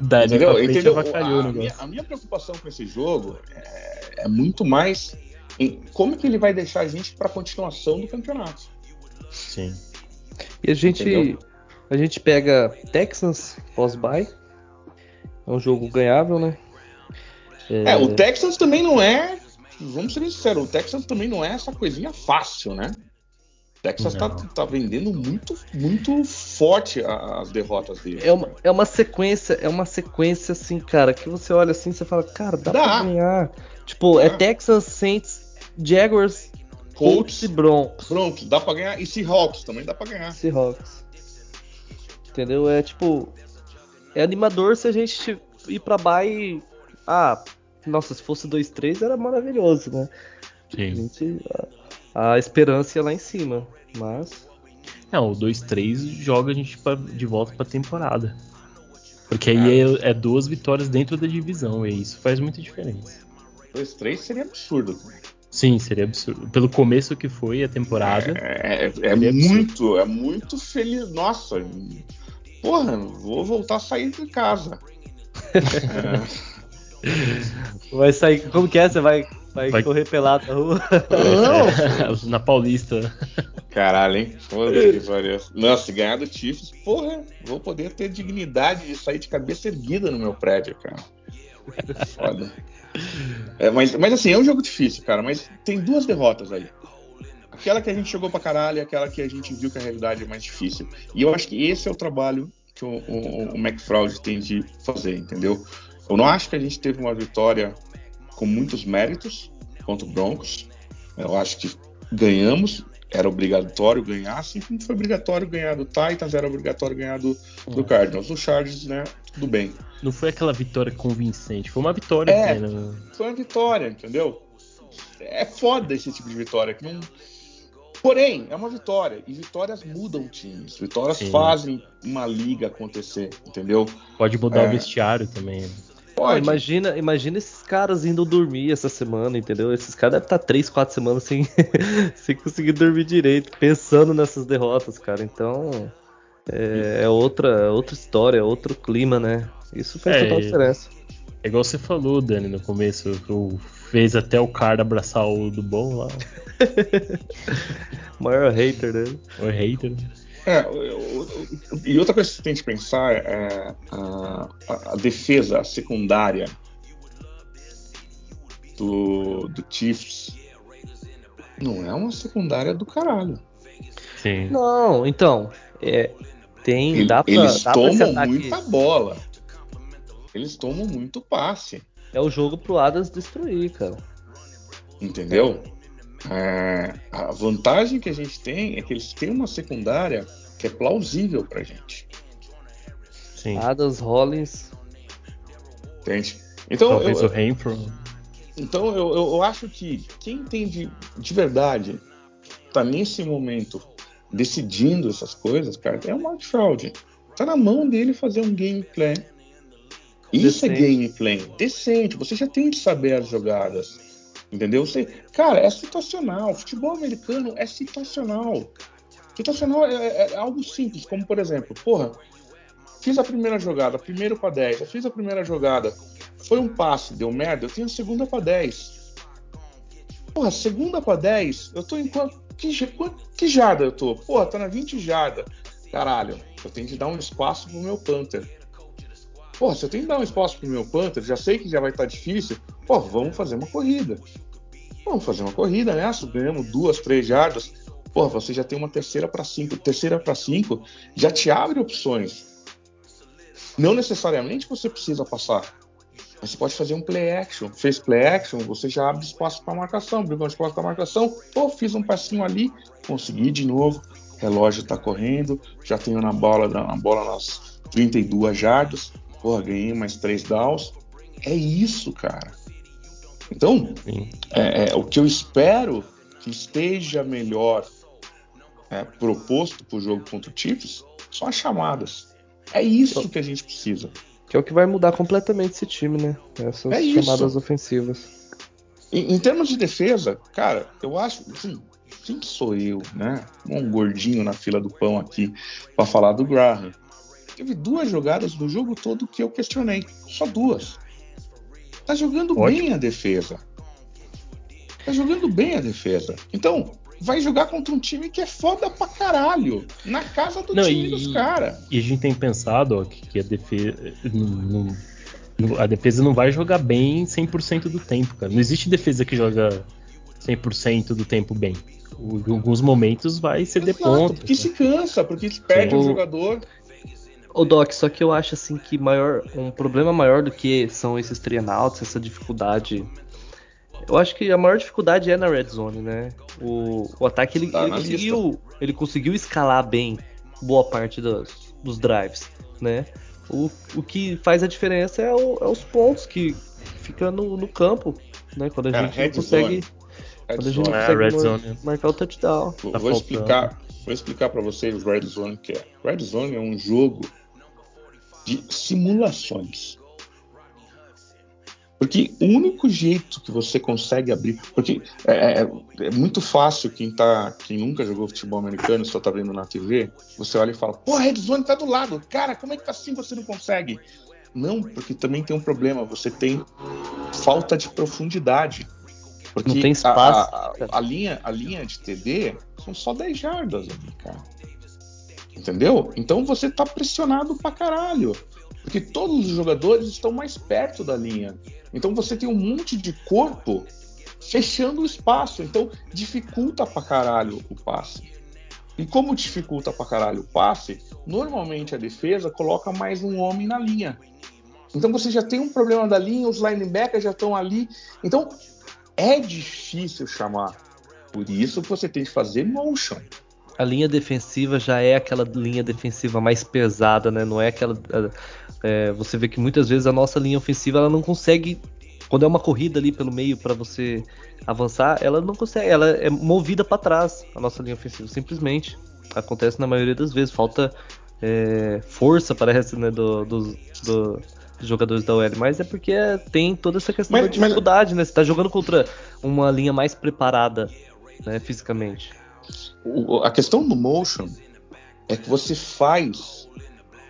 Dali Entendeu? Entendeu? A, a, minha, a, minha, preocupação com esse jogo é, é, muito mais em como que ele vai deixar a gente para a continuação do campeonato. Sim. E a gente, Entendeu? a gente pega Texans pós-bye. É um jogo ganhável, né? É... é, o Texans também não é vamos ser sinceros, o Texas também não é essa coisinha fácil, né? Texas tá, tá, vendendo muito, muito forte as derrotas dele. É uma, é uma sequência, é uma sequência assim, cara, que você olha assim e você fala, cara, dá, dá. pra ganhar. Tipo, é dá. é Texas, Saints, Jaguars, Colts, e Broncos. Broncos, dá pra ganhar. E Seahawks também dá pra ganhar. Seahawks. Entendeu? É tipo. É animador se a gente ir pra bye. Ah, nossa, se fosse 2-3 era maravilhoso, né? Sim. A, gente, a, esperança ia lá em cima, mas. Não, o 2-3 joga a gente pra, de volta pra temporada. Porque aí é, é, duas vitórias dentro da divisão, e isso faz muita diferença. 2-3 seria absurdo. Sim, seria absurdo. Pelo começo que foi a temporada. É, é, é muito, é muito feliz. Nossa, porra, vou voltar a sair de casa. é. Vai sair. Como que é? Você vai, vai, vai... correr pelado na rua? Não! na Paulista. Caralho, hein? Nossa, se ganhar do Chiefs, porra, vou poder ter dignidade de sair de cabeça erguida no meu prédio, cara. Foda. É, mas, mas assim, é um jogo difícil, cara. Mas tem duas derrotas aí. Aquela que a gente jogou pra caralho e aquela que a gente viu que a realidade é mais difícil. E eu acho que esse é o trabalho que o, o, o McFraud tem de fazer, entendeu? Eu não acho que a gente teve uma vitória com muitos méritos contra o Broncos. Eu acho que ganhamos, era obrigatório ganhar, assim como foi obrigatório ganhar do Titans, era obrigatório ganhar do, do hum. Cardinals. O Chargers, né, tudo bem. Não foi aquela vitória convincente, foi uma vitória. É, né? foi uma vitória, entendeu? É foda esse tipo de vitória, que não... Porém, é uma vitória. E vitórias mudam times. Vitórias Sim. fazem uma liga acontecer, entendeu? Pode mudar é... o vestiário também. Pode. imagina, imagina esses caras indo dormir essa semana, entendeu? Esses caras devem estar 3, 4 semanas sem, sem conseguir dormir direito, pensando nessas derrotas, cara. Então, é, é outra, é outra história, é outro clima, né? Isso faz é, total diferença. É igual você falou, Dani, no começo, que fez até o cara abraçar o do bom lá. Maior hater, né? Maior hater. É, e outra coisa que você tem que pensar é a, a defesa secundária do, do Chiefs não é uma secundária do caralho. Sim. Não, então, é, tem, Ele, dá pra, eles dá tomam muita que... bola. Eles tomam muito passe. É o jogo pro Adas destruir, cara. Entendeu? É, a vantagem que a gente tem é que eles têm uma secundária que é plausível pra gente. Sim. Adams, Rollins. Entende? Então, Talvez eu, o Renfro. Então eu, eu, eu, acho que quem tem de, de verdade tá nesse momento decidindo essas coisas, cara, é o Mark Fraud. Tá na mão dele fazer um gameplay. Isso é decente. é gameplay. Decente. Você já tem que saber as jogadas. Entendeu? Você, cara, é situacional. Futebol americano é situacional. Situacional é, é, é algo simples, como por exemplo, porra, fiz a primeira jogada, primeiro para 10, eu fiz a primeira jogada, foi um passe, deu merda, eu tenho segunda para 10. Porra, segunda para 10, eu tô em quanto? Que, que jarda eu tô? Porra, tá na 20 jarda. Caralho, eu tenho que dar um espaço pro meu Panther. Porra, se eu tenho que dar um espaço pro meu Panther, já sei que já vai estar tá difícil, pô, vamos fazer uma corrida. Vamos fazer uma corrida, né? Ganhamos duas, três jardas. Pô, você já tem uma terceira para cinco. Terceira para cinco já te abre opções. Não necessariamente você precisa passar. Você pode fazer um play action. Fez play action, você já abre espaço para marcação. Abriu espaço para marcação. Pô, fiz um passinho ali, consegui de novo. Relógio está correndo. Já tenho na bola, na bola nas 32 jardas. Porra, ganhei mais três downs. É isso, cara. Então, é, é, o que eu espero que esteja melhor é, proposto para o jogo contra o Chiefs são as chamadas. É isso que a gente precisa. Que é o que vai mudar completamente esse time, né? Essas é chamadas isso. ofensivas. Em, em, termos de defesa, cara, eu acho. Assim, quem sou eu, né? Um gordinho na fila do pão aqui para falar do Graham. Teve duas jogadas no jogo todo que eu questionei. Só duas. Tá jogando Ótimo. bem a defesa. Tá jogando bem a defesa. Então, vai jogar contra um time que é foda pra caralho. Na casa do não, time e, dos caras. E a gente tem pensado ó, que, a defesa. Não, não, a defesa não vai jogar bem 100% do tempo, cara. Não existe defesa que joga 100% do tempo bem. Em alguns momentos vai ser de ponto. Porque se cansa, porque perde o um jogador. O Doc, só que eu acho assim que maior, um problema maior do que são esses trienauts, essa dificuldade. Eu acho que a maior dificuldade é na red zone, né? O, o ataque ele, tá ele conseguiu, ele conseguiu escalar bem boa parte dos, dos drives, né? O, o que faz a diferença é, o, é os pontos que fica no, no campo, né? Quando a é, gente consegue, zone. quando a gente é, consegue mar, marcar o touchdown. Vou, tá vou explicar, vou explicar para vocês o red zone que é. Red zone é um jogo de simulações. Porque o único jeito que você consegue abrir. Porque é, é, é, muito fácil quem, tá, quem nunca jogou futebol americano, só tá vendo na TV, você olha e fala: pô, a Red Zone tá do lado. Cara, como é que tá assim você não consegue? Não, porque também tem um problema. Você tem falta de profundidade. Porque não tem espaço. A, a, a, linha, a linha de TD são só 10 jardas ali, cara. Entendeu? Então você tá pressionado pra caralho. Porque todos os jogadores estão mais perto da linha. Então você tem um monte de corpo fechando o espaço. Então dificulta pra caralho o passe. E como dificulta pra caralho o passe, normalmente a defesa coloca mais um homem na linha. Então você já tem um problema da linha, os linebackers já estão ali. Então é difícil chamar. Por isso você tem que fazer motion a linha defensiva já é aquela linha defensiva mais pesada, né? Não é aquela. É, você vê que muitas vezes a nossa linha ofensiva ela não consegue. Quando é uma corrida ali pelo meio para você avançar, ela não consegue. Ela é movida para trás, a nossa linha ofensiva, simplesmente. Acontece na maioria das vezes. Falta é, força, parece, né? Do, do, do, dos jogadores da OL. Mas é porque tem toda essa questão mas, da dificuldade, mas... né? Você tá jogando contra uma linha mais preparada, né? Fisicamente. O, a questão do motion é que você faz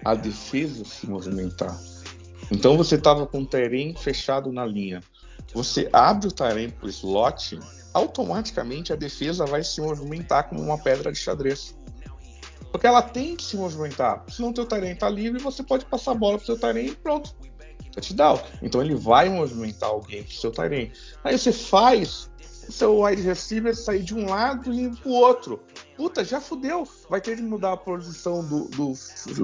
a defesa se movimentar. Então você estava com o terreno fechado na linha. Você abre o terreno para o slot, automaticamente a defesa vai se movimentar como uma pedra de xadrez. Porque ela tem que se movimentar. Se não teu terreno está livre, você pode passar a bola para o seu terreno e pronto. Touchdown. Então ele vai movimentar alguém para o seu terreno. Aí você faz o seu wide receiver sair de um lado e ir para o outro. puta, já fudeu. Vai ter que mudar a posição do, do,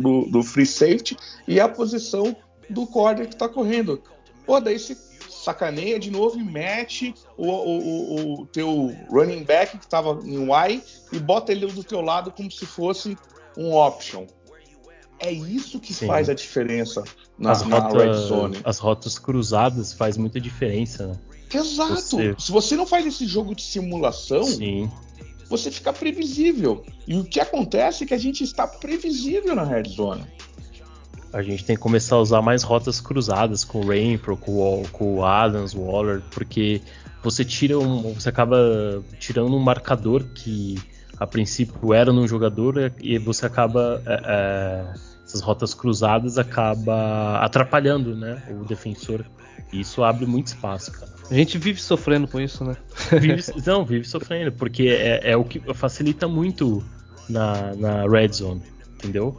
do, do free safety e a posição do corner que tá correndo. Pô, daí se sacaneia de novo e mete o, o, o, o teu running back que tava em Y e bota ele do teu lado como se fosse um option. É isso que Sim. faz a diferença as zone. As rotas cruzadas faz muita diferença, né? Exato. Você... Se você não faz esse jogo de simulação, Sim. você fica previsível. E o que acontece é que a gente está previsível na red zone. A gente tem que começar a usar mais rotas cruzadas com o Rainbow, com, com o Adams, Waller, porque você tira um, você acaba tirando um marcador que a princípio era num jogador e você acaba é, é, essas rotas cruzadas acaba atrapalhando, né, o defensor. E isso abre muito espaço, cara. A gente vive sofrendo com isso, né? Vive, não, vive sofrendo, porque é, é o que facilita muito na, na red zone, entendeu?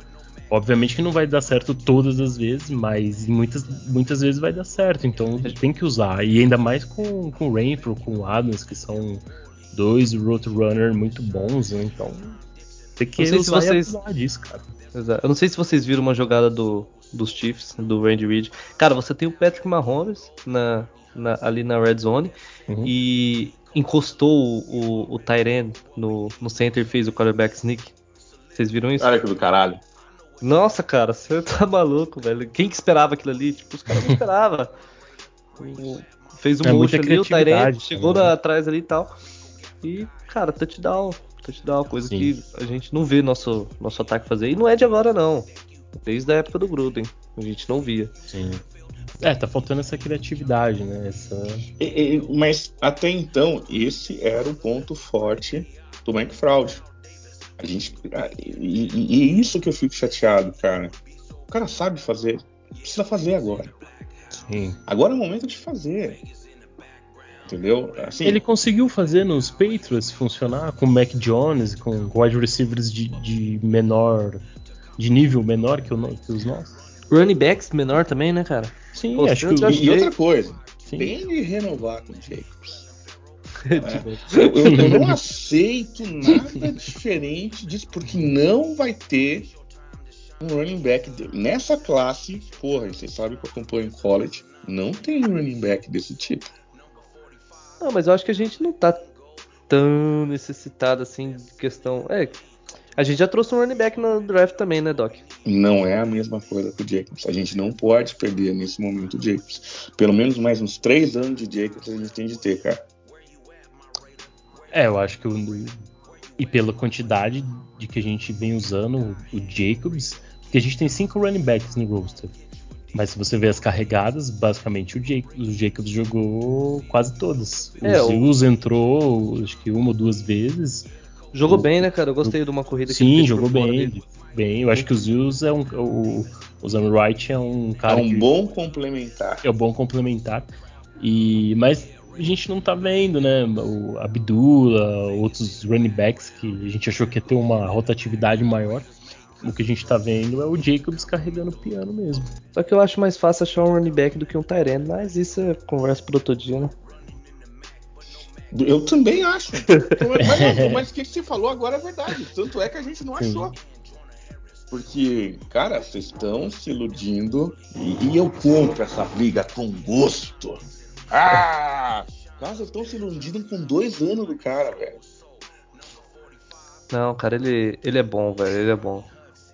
Obviamente que não vai dar certo todas as vezes, mas muitas, muitas vezes vai dar certo. Então tem que usar. E ainda mais com, com o Rainford, com o Adams, que são dois Roadrunner muito bons, né? Então tem que usar se vocês... disso, cara. Exato. Eu não sei se vocês viram uma jogada do, dos Chiefs, do Randy Reid. Cara, você tem o Patrick Mahomes na, na, ali na red zone uhum. e encostou o, o, o Tyren no, no center e fez o quarterback sneak. Vocês viram isso? Olha que do caralho. Nossa, cara, você tá maluco, velho. Quem que esperava aquilo ali? Tipo, os caras não esperavam. Fez um é motion ali, o Tyrant chegou né? atrás ali e tal. E, cara, touchdown. Touchdown, coisa Sim. que a gente não vê nosso, nosso ataque fazer. E não é de agora, não. Desde a época do Gruden. A gente não via. Sim. É, tá faltando essa criatividade, né? Essa... E, e, mas até então, esse era o ponto forte do McFraud. A gente, e, e, é isso que eu fico chateado, cara. O cara sabe fazer, precisa fazer agora. Sim. Agora é o momento de fazer. Entendeu? Assim, ele conseguiu fazer nos Patriots funcionar com o Mac Jones, com wide receivers de, de menor. de nível menor que, o, que os nossos. Running backs menor também, né, cara? Sim, Pô, acho que. E, e outra coisa, Sim. tem de renovar com o Jacobs. É. Eu, eu, não aceito nada diferente disso, porque não vai ter um running back nessa classe. Porra, vocês sabem que eu acompanho em college. Não tem running back desse tipo. Não, mas eu acho que a gente não tá tão necessitado assim de questão. É, a gente já trouxe um running back no draft também, né, Doc? Não é a mesma coisa que o Jacobs. A gente não pode perder nesse momento o Jacobs. Pelo menos mais uns três anos de Jacobs a gente tem de ter, cara. É, eu acho que o, e pela quantidade de que a gente vem usando o Jacobs, porque a gente tem cinco running backs no roster. Mas se você ver as carregadas, basicamente o Jacobs, o Jacobs jogou quase todas. É, o Zeus o... entrou, acho que uma ou duas vezes. Jogou o... bem, né, cara? Eu gostei o... de uma corrida Sim, que Sim, jogou bem. Bem, eu acho que o Zeus é um. O, o Zam Wright é um cara. É um que... bom complementar. É um bom complementar. E, mas a gente não tá vendo, né? O Abdullah, outros running backs que a gente achou que ia ter uma rotatividade maior. O que a gente tá vendo é o Jacobs carregando o piano mesmo. Só que eu acho mais fácil achar um running back do que um Tyrant, mas isso é conversa pro outro dia, né? Eu também acho. mas, o que você falou agora é verdade. Tanto é que a gente não achou. Porque, cara, vocês estão se iludindo e, e eu compro essa briga com gosto. Ah! Nossa, estão se iludindo com dois anos do cara, velho. Não, cara, ele, ele é bom, velho. Ele é bom.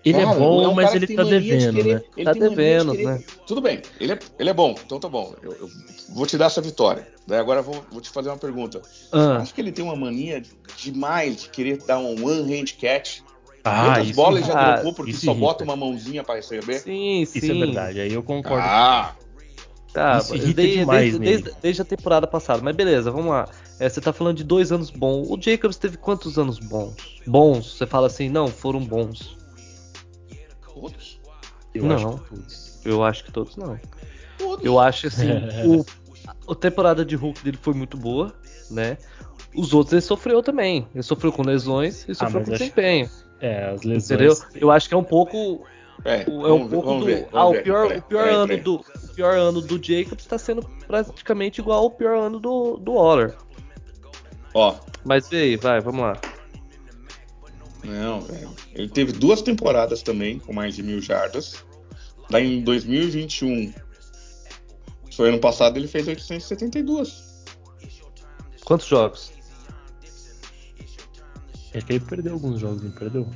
Ele é cara, é bom, é um mas ele tá devendo, querer, né? Ele tá devendo, de né? Tudo bem, ele é, ele é bom, então tá bom. Eu, eu vou te dar essa vitória. Daí agora vou, vou te fazer uma pergunta. Ah. Acho que ele tem uma mania demais de querer dar um one-hand catch. Ah, Quantas bolas já ah, dropou porque só bota uma mãozinha para receber? Sim, sim. Isso é verdade, aí eu concordo. Ah, Tá, desde, desde, desde, desde, a temporada passada. Mas beleza, vamos lá. É, você tá falando de dois anos bons. O Jacobs teve quantos anos bons? Bons? Você fala assim, não, foram bons. Todos? Eu não. Acho que todos. Eu acho que todos não. Todos. Eu acho assim, o, a temporada de Hulk dele foi muito boa, né? Os outros ele sofreu também. Ele sofreu com lesões e sofreu ah, com desempenho. Acho... É, as lesões. Entendeu? Eu acho que é um pouco é, é um pouco do. Ver, ah, o pior, o pior ano do o pior ano do Jacobs está sendo praticamente igual ao pior ano do, do Waller. Ó. Mas e aí, vai, vamos lá. Não, velho. Ele teve duas temporadas também com mais de mil jardas. Daí em 2021, foi ano passado, ele fez 872. Quantos jogos? É que ele perdeu alguns jogos, não perdeu?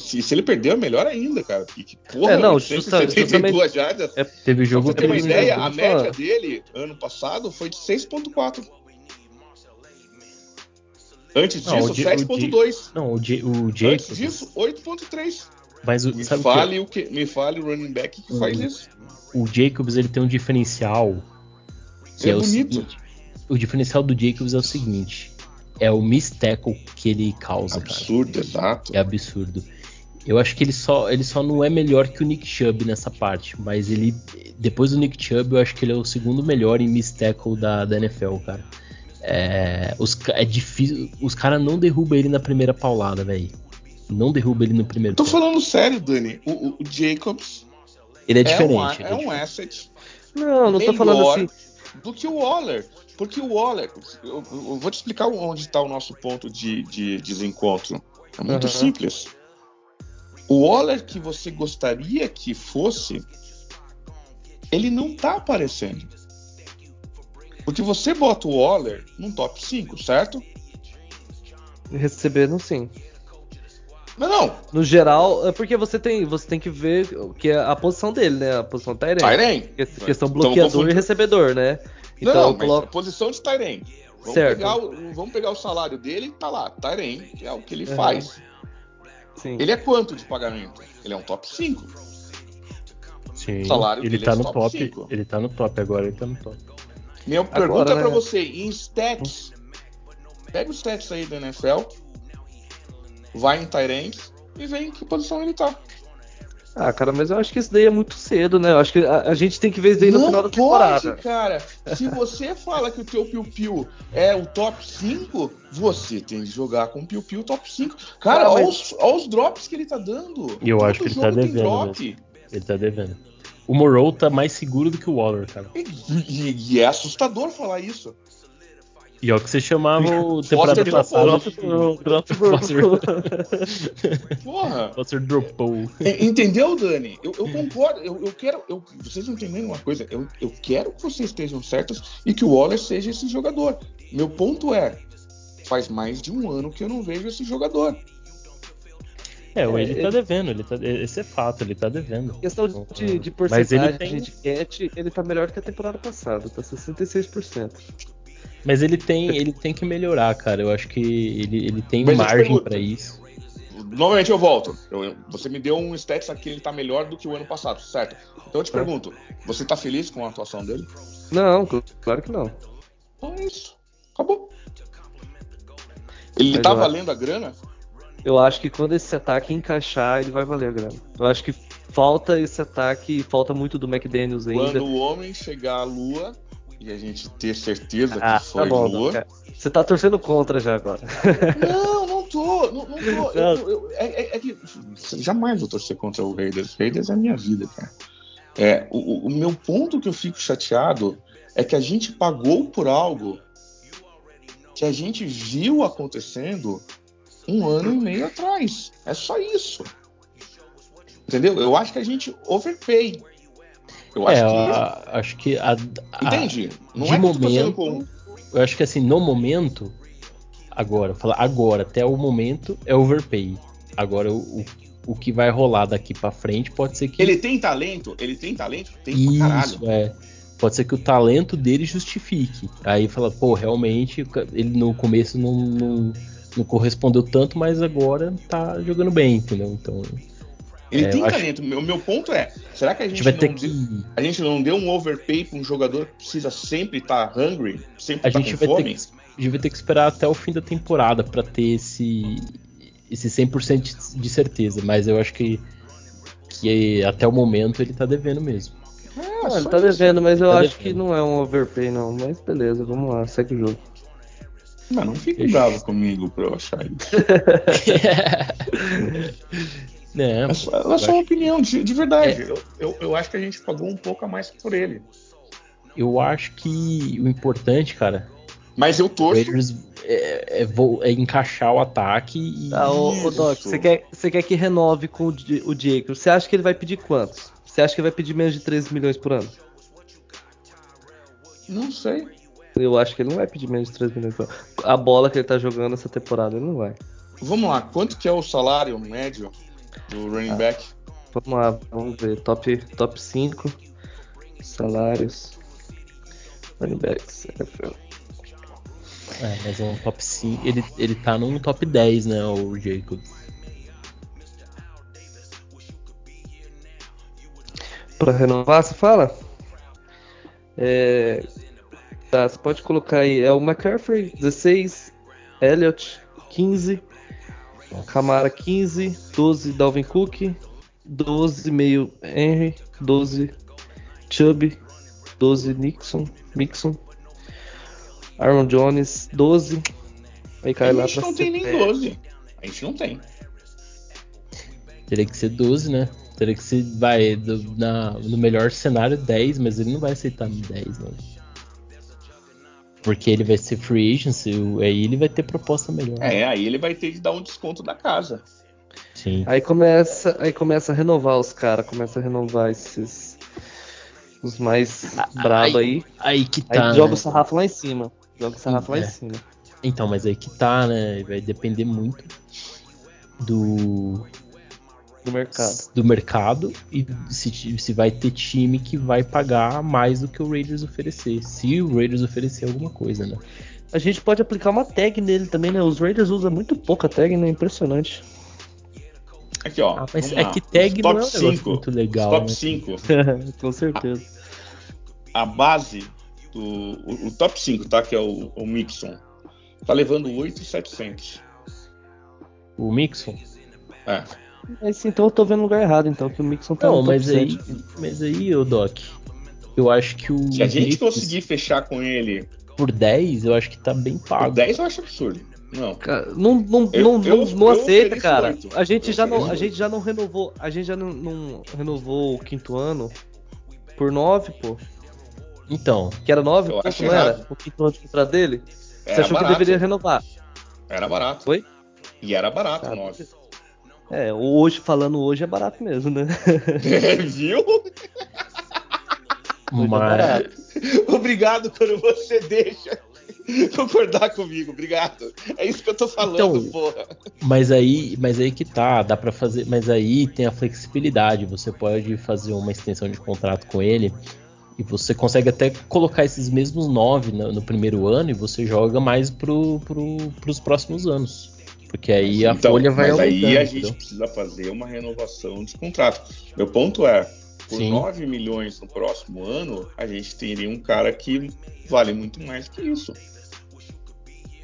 Se, se ele perdeu, é melhor ainda, cara. Porque, que porra, É, não, 872 justamente- jardas. É, Teve Pra jogo você ter uma ideia, a média dele ano passado foi de 6.4. Antes disso, o J- 7.2. Não, o, J, o Antes disso, 8.3. Mas o, Me sabe o que? fale o que? Me fale o running back que faz Hum. isso. O Jacobs ele tem um diferencial que É é, o bonito. seguinte. O diferencial do Jacobs é o seguinte: é o miss tackle que ele causa, cara. Absurdo, exato. É absurdo. Eu acho que ele só, ele só não é melhor que o Nick Chubb nessa parte, mas ele depois do Nick Chubb, eu acho que ele é o segundo melhor em miss tackle da, da NFL, cara. É, os, é difícil, os caras não derrubam ele na primeira paulada, velho. Não derruba ele no primeiro. Tô tempo. falando sério, Dani. O, o- o Jacobs Ele é é, diferente. um, a- ele é um diferente. asset não, não tô falando assim. do que o Waller. Porque o Waller, eu, eu vou te explicar onde está o nosso ponto de, de desencontro. É muito Aham. simples. O Waller que você gostaria que fosse, ele não tá aparecendo. Porque você bota o Waller num top 5, certo? Recebendo sim. Não, não. No geral, é porque você tem, você tem que ver que é a posição dele, né? A posição Tyrant. Tyren. Questão bloqueador e recebedor, né? Então não, mas coloco. posição de Tyren. Vamos Certo. pegar, o, vamos pegar o salário dele, tá lá, Tyren, que é o que ele Uhum. faz. Sim. Ele é quanto de pagamento? Ele é um top 5. Sim, o salário ele dele tá é no top top. Ele tá no top agora, ele tá no top. Minha pergunta é né? pra você, em stats, pega os stats aí da NFL, vai em Tyrants e vê em que posição ele tá. Ah, cara, mas eu acho que isso daí é muito cedo, né? Eu acho que a, a gente tem que ver isso daí no Não final da pode, temporada. cara. Se você fala que o teu Piu Piu é o top 5, você tem que jogar com o Piu Piu top 5. Cara, Ah, olha, mas- os, olha os drops que ele tá dando. E eu Todo acho que ele jogo tá tem devendo drop. Ele tá devendo. O Morrow tá mais seguro do que o Waller, cara. E, e- e é assustador falar isso. E é o que você chamava o temporada Foster passada. dropou. Porra. Foster dropou. Entendeu, Dani? Eu, eu concordo. Eu, eu quero. eu- vocês não entendem uma coisa. Eu, eu quero que vocês estejam certos e que o Waller seja esse jogador. Meu ponto é: faz mais de um ano que eu não vejo esse jogador. É, É, ele tá ele- devendo, ele tá, esse é fato, ele tá devendo. Questão de, de Mas porcentagem ele tem- de catch, ele tá melhor que a temporada passada, tá 66%. Mas ele tem, ele tem que melhorar, cara. Eu acho que ele, ele tem Mas margem pra isso. Novamente eu volto. Eu- você me deu um stats aqui, ele tá melhor do que o ano passado, certo? Então eu te É. pergunto: você tá feliz com a atuação dele? Não, claro que não. Então é isso. Acabou. Ele Mas tá valendo a grana? Eu acho que quando esse ataque encaixar, ele vai valer a grana. Eu acho que falta esse ataque, falta muito do McDaniels ainda. Quando o homem chegar à lua e a gente ter certeza Ah, que foi tá bom, lua. cara. Você tá torcendo contra já agora. Não, não tô. Não, não tô. Eu- eu- é, é- é que jamais vou torcer contra o Raiders. Raiders é a minha vida, cara. É, o- o meu ponto que eu fico chateado é que a gente pagou por algo que a gente viu acontecendo um ano e meio atrás. É só isso. Entendeu? Eu acho que a gente overpay. Eu É, acho que. a- acho que a, a- Entende? Não de é momento, com. eu acho que assim, no momento, agora, falar agora, até o momento, é overpay. Agora, o, o, que vai rolar daqui pra frente pode ser que. Ele tem talento? Ele tem talento? Tem pra caralho. Isso, é. Pode ser que o talento dele justifique. Aí fala, pô, realmente ele no começo não, não, não correspondeu tanto, mas agora tá jogando bem, entendeu? Então Ele É, tem talento. O meu ponto é: será que a a gente, gente vai não, ter deu, que. a gente não deu um overpay pra um jogador que precisa sempre estar hungry, sempre A estar gente com vai ter fome? que, a gente vai ter que esperar até o fim da temporada pra ter esse, esse 100% de certeza, mas eu acho que, que até o momento ele tá devendo mesmo. Ah, Ah, ele tá isso. devendo, mas eu Tá acho devendo. que não é um overpay, não. Mas beleza, vamos lá, segue o jogo. Não, não fique bravo comigo pra eu achar isso. É só, é eu só uma opinião, de, de verdade. É. Eu, eu, eu acho que a gente pagou um pouco a mais por ele. eu acho que o importante, cara, Mas eu torço. Raiders, é, é, é encaixar o ataque e. Ah, ô, ô Doc, você quer, você quer que renove com o, o Jacob? Você acha que ele vai pedir quantos? Você acha que ele vai pedir menos de 13 milhões por ano? Não sei. Eu acho que ele não vai pedir menos de 3 milhões. A bola que ele tá jogando essa temporada, ele não vai. Vamos lá, quanto que é o salário médio do running ah, back? Vamos lá, vamos ver. Top, top 5 salários. Running backs. É, mas é um top 5. Ele, ele tá num top 10, né, o Jacob. Pra renovar, você fala? É, tá, você pode colocar aí. É o McCaffrey, 16. Elliott, 15. Camara, 15. 12, Dalvin Cook. 12, meio Henry. 12, Chubb. 12, Nixon. Mixon. Aaron Jones, 12. Aí cai a lá gente não tem nem 12. A gente não tem. Teria que ser 12, né? Teria que ser, vai, do, na, no melhor cenário 10, mas ele não vai aceitar 10, não. Porque ele vai ser free agency, aí ele vai ter proposta melhor. É, aí ele vai ter que dar um desconto da casa. Sim. Aí começa, aí começa a renovar os caras, começa a renovar esses os mais bravos aí. Aí que tá. Aí joga né? o sarrafo lá em cima. Joga o sarrafo é. lá em cima. Então, mas aí que tá, né? Vai depender muito do do mercado. Do mercado e se, se vai ter time que vai pagar mais do que o Raiders oferecer. Se o Raiders oferecer alguma coisa, né? A gente pode aplicar uma tag nele também, né? Os Raiders usam muito pouca tag, né? Impressionante. Aqui, ó. Ah, mas é que tag não é um cinco, muito legal. Top né? 5. Com certeza. A, a, base do. O, o top 5, tá? Que é o, o Mixon. Tá levando 8,700. O Mixon? É. Mas então eu tô vendo no lugar errado, então, que o Mixon tá Não, no mas aí, mas aí, o Doc, eu acho que o. Se a gente conseguir fechar com ele. Por 10, eu acho que tá bem pago. Por 10 eu acho absurdo. Não. Cara, não, não, eu, não, eu, não, aceita, cara. A gente, já não, a gente já não renovou. A gente já não, não renovou o quinto ano por 9, pô. Então. Que era 9, não errado. era? O quinto ano de contrato dele? Era Você achou barato. que deveria renovar? Era barato. Foi? E era barato, cara, 9. É, hoje, falando hoje, é barato mesmo, né? É, viu? É Mas... Obrigado quando você deixa concordar comigo, obrigado. É isso que eu tô falando, então, porra. Mas aí, mas aí que tá, dá para fazer, mas aí tem a flexibilidade, você pode fazer uma extensão de contrato com ele e você consegue até colocar esses mesmos nove no, no primeiro ano e você joga mais pro, pro, pros próximos anos. Porque aí a então, folha vai mas aumentando. aí a gente entendeu? precisa fazer uma renovação de contrato. Meu ponto é, por Sim. 9 milhões no próximo ano, a gente teria um cara que vale muito mais que isso.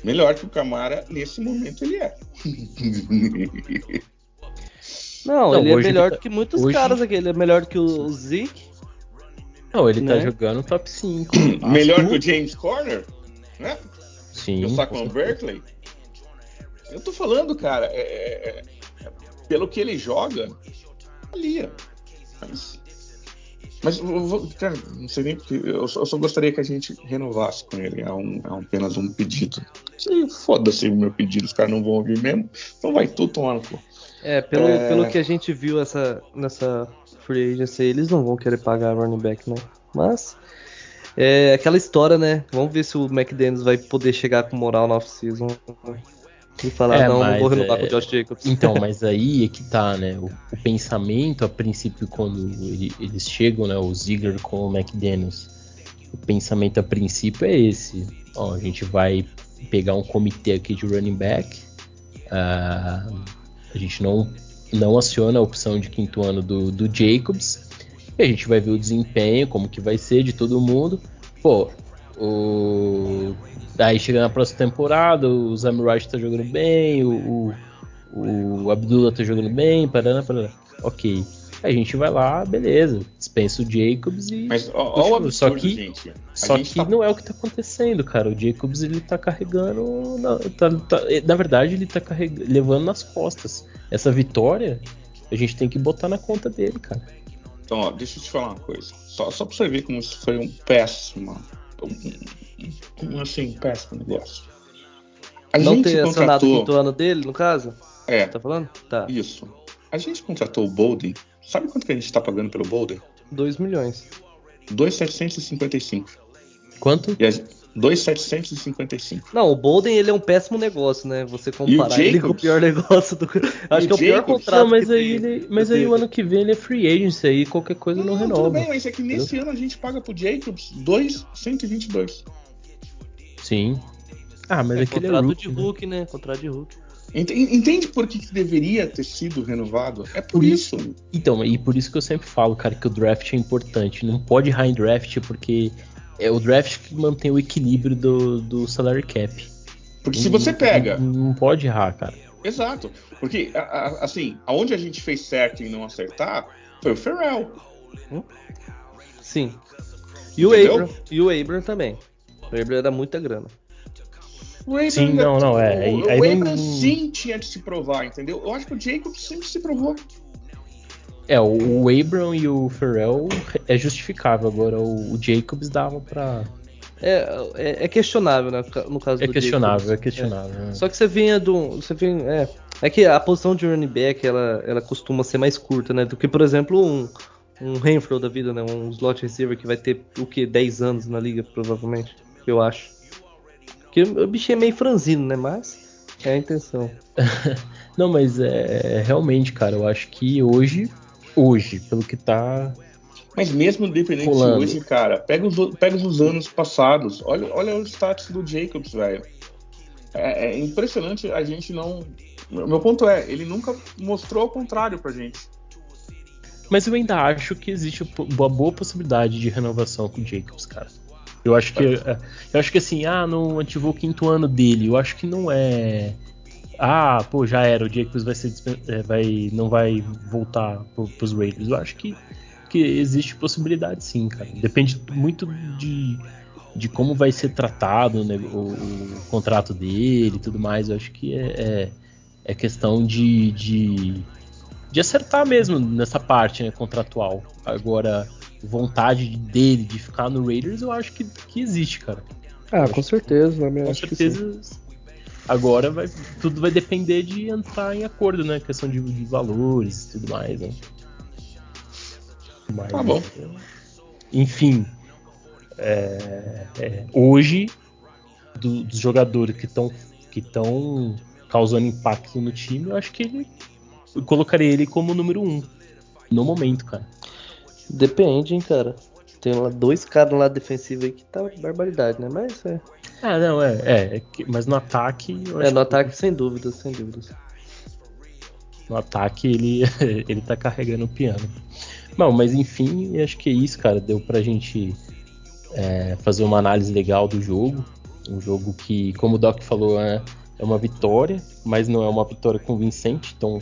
Melhor que o Camara, nesse momento ele é. Não, Não ele é melhor tá... do que muitos hoje... caras aqui. Ele é melhor que o Zeke. Não, ele tá né? tá jogando top 5. melhor que o James Corner? Né? Sim. o Saquon Berkeley? Eu tô falando, cara, é, é, é, pelo que ele joga, valia. Mas, mas vou, cara, não sei nem porque. Eu só, eu só, gostaria que a gente renovasse com ele. É, um, é apenas um pedido. Foda-se o meu pedido, os caras não vão ouvir mesmo. Então vai tudo tomar no cu. É, pelo, é... pelo que a gente viu essa, nessa free agency, eles não vão querer pagar running back, não. Mas. É aquela história, né? Vamos ver se o McDaniels vai poder chegar com moral na off-season. E falar, é, não, não vou renovar é... com o Josh Jacobs. Então, mas aí é que tá, né? O, o pensamento, a princípio, quando ele, eles chegam, né? O Ziggler com o McDaniels, o pensamento a princípio é esse. Ó, a gente vai pegar um comitê aqui de running back. Uh, a gente não, não aciona a opção de quinto ano do, do Jacobs. E a gente vai ver o desempenho, como que vai ser de todo mundo. Pô, o Aí chega na próxima temporada, o Zamiraj tá jogando bem, o, o, o Abdullah tá jogando bem, parana, parana. Ok. A gente vai lá, beleza, dispensa o Jacobs e. Mas ó, ó absurdo, só que, gente. só que tá... não é o que tá acontecendo, cara. O Jacobs ele tá carregando. Na, tá, tá, na verdade, ele tá carreg... levando nas costas. Essa vitória a gente tem que botar na conta dele, cara. Então, ó, deixa eu te falar uma coisa. Só, só pra você ver como isso foi um péssimo um, assim, péssimo negócio. A Não ter acionado o contratou. quinto ano dele, no caso? É, Tá falando? Tá. isso. A gente contratou o Bolden. Sabe quanto que a gente tá pagando pelo Bolden? 2 milhões. 2,755. Quanto? E a... 2,755. Não, o Bolden ele é um péssimo negócio, né? Você comparar ele com o pior negócio do. Acho que é o pior Jacobs? contrato. Não, mas que aí, tem- ele, mas aí tem. o ano que vem ele é free agency aí, qualquer coisa não, Tudo renova. bem, mas é que nesse ano a gente paga pro Jacobs 2,122. Sim. Ah, mas É aquele é contrato rookie, de né? Hulk, né? Contrato de Hulk. Ent- Entende por que que deveria ter sido renovado? É por Por isso. Então, e por isso que eu sempre falo, cara, que o draft é importante. Não pode em draft, porque é o draft que mantém o equilíbrio do, do salary cap. Porque se você pega. Não, não pode errar, cara. Exato. Porque, a- a- assim, aonde a gente fez certo em não acertar foi o Ferrell. Sim. E o Entendeu? Abram. E o Abram também. O Abram era muita grana. O Abram Sim, ainda- não, não, é, O, aí o não- Abram sim tinha de se provar, entendeu? Eu acho que o Jacobs sempre se provou. É, o, o Abram e o Ferrell é justificável. Agora, o, o Jacobs dava pra. É, é, é questionável, né? No caso É do questionável, é Jacobs. questionável. né? Só que você vinha do. Você vinha, é, é que a posição de running back ela, ela costuma ser mais curta, né? Do que, por exemplo, um, um Renfro da vida, né? Um slot receiver que vai ter o que? 10 anos na liga, provavelmente. Eu acho. Porque o bicho é meio franzino, né? Mas é a intenção. Não, mas é, é realmente, cara, eu acho que hoje, hoje, pelo que tá. Mas mesmo independente Rolando. de hoje, cara, pega os, pega os anos passados. Olha, olha o status do Jacobs, velho. É, é impressionante a gente não. Meu ponto é, ele nunca mostrou ao contrário pra gente. Mas eu ainda acho que existe uma boa possibilidade de renovação com o Jacobs, cara. Eu acho que. é, Eu acho que assim, ah, não ativou o quinto ano dele. Eu acho que não é. Ah, pô, já era, o Jacobs vai ser é, vai, não vai voltar pro, pros Raiders. Eu acho que, que existe possibilidade sim, cara. Depende muito de, de como vai ser tratado né, o, o contrato dele e tudo mais. Eu acho que é, é, é questão de, de, de acertar mesmo nessa parte né, contratual. Agora, vontade dele de ficar no Raiders, eu acho que, que existe, cara. Ah, com certeza, né? Com certeza. Agora vai, tudo vai depender de entrar em acordo, né? Questão de, de valores e tudo mais, né? Mas, Tá bom. Enfim, é, é, hoje, do- dos jogadores que estão que estão causando impacto no time, eu acho que ele, eu colocaria ele como número um no momento, cara. Depende, hein, cara. Tem lá dois caras lá defensivos aí que tá barbaridade, né? Mas é. Ah, não, é, é, é mas no ataque, eu É, no que- ataque, sem dúvidas, sem dúvidas. No ataque ele, ele tá carregando o piano. Bom, mas enfim, acho que é isso, cara. Deu pra gente é, fazer uma análise legal do jogo. Um jogo que, como o Doc falou, é, é uma vitória, mas não é uma vitória convincente. Então,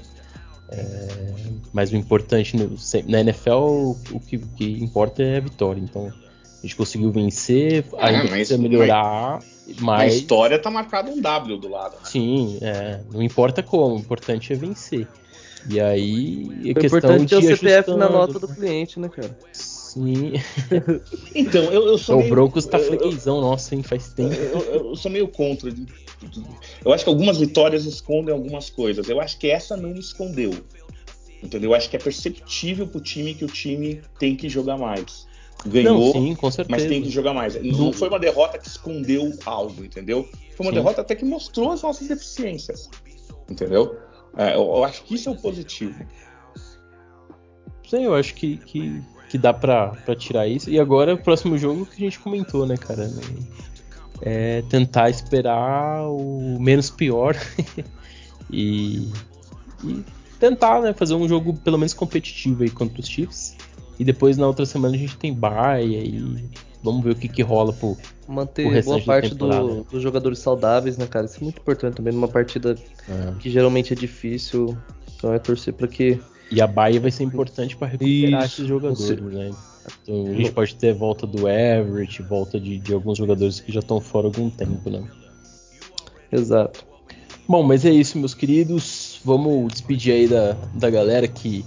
é, mas o importante no- na NFL, o que, o que importa é a vitória. Então, a gente conseguiu vencer, ainda mas- precisa melhorar, Na mas. história tá marcado um W do lado. Né? Sim, é, não importa como, o importante é vencer. E aí, é O questão importante é o CPF na nota do cliente, né, cara? Sim. Então, eu, eu sou o meio- Broncos tá freguesão, nossa, hein, faz tempo. Eu, eu- eu sou meio contra. Eu acho que algumas vitórias escondem algumas coisas. Eu acho que essa não escondeu. Entendeu? Eu acho que é perceptível pro time que o time tem que jogar mais. Ganhou, Não, sim, mas tem que jogar mais. Não foi uma derrota que escondeu algo, entendeu? Foi uma Sim. derrota até que mostrou as nossas deficiências. Entendeu? É, eu, eu acho que isso é o positivo. Sim, eu acho que, que, que dá pra, pra tirar isso. E agora, o próximo jogo que a gente comentou, né, cara? né, É tentar esperar o menos pior e, e tentar, né, fazer um jogo pelo menos competitivo aí contra os Chiefs. E depois na outra semana a gente tem bye e vamos ver o que, que rola pro. Manter restante boa parte do- dos jogadores saudáveis, né, cara? Isso é muito importante também numa partida É. que geralmente é difícil. Então é torcer pra que. E a Bahia vai ser importante para recuperar Isso, esses jogadores, né? Então, a gente pode ter volta do Everett, volta de, de alguns jogadores que já estão fora há algum tempo, né? Exato. Bom, mas é isso, meus queridos. Vamos despedir aí da, da galera que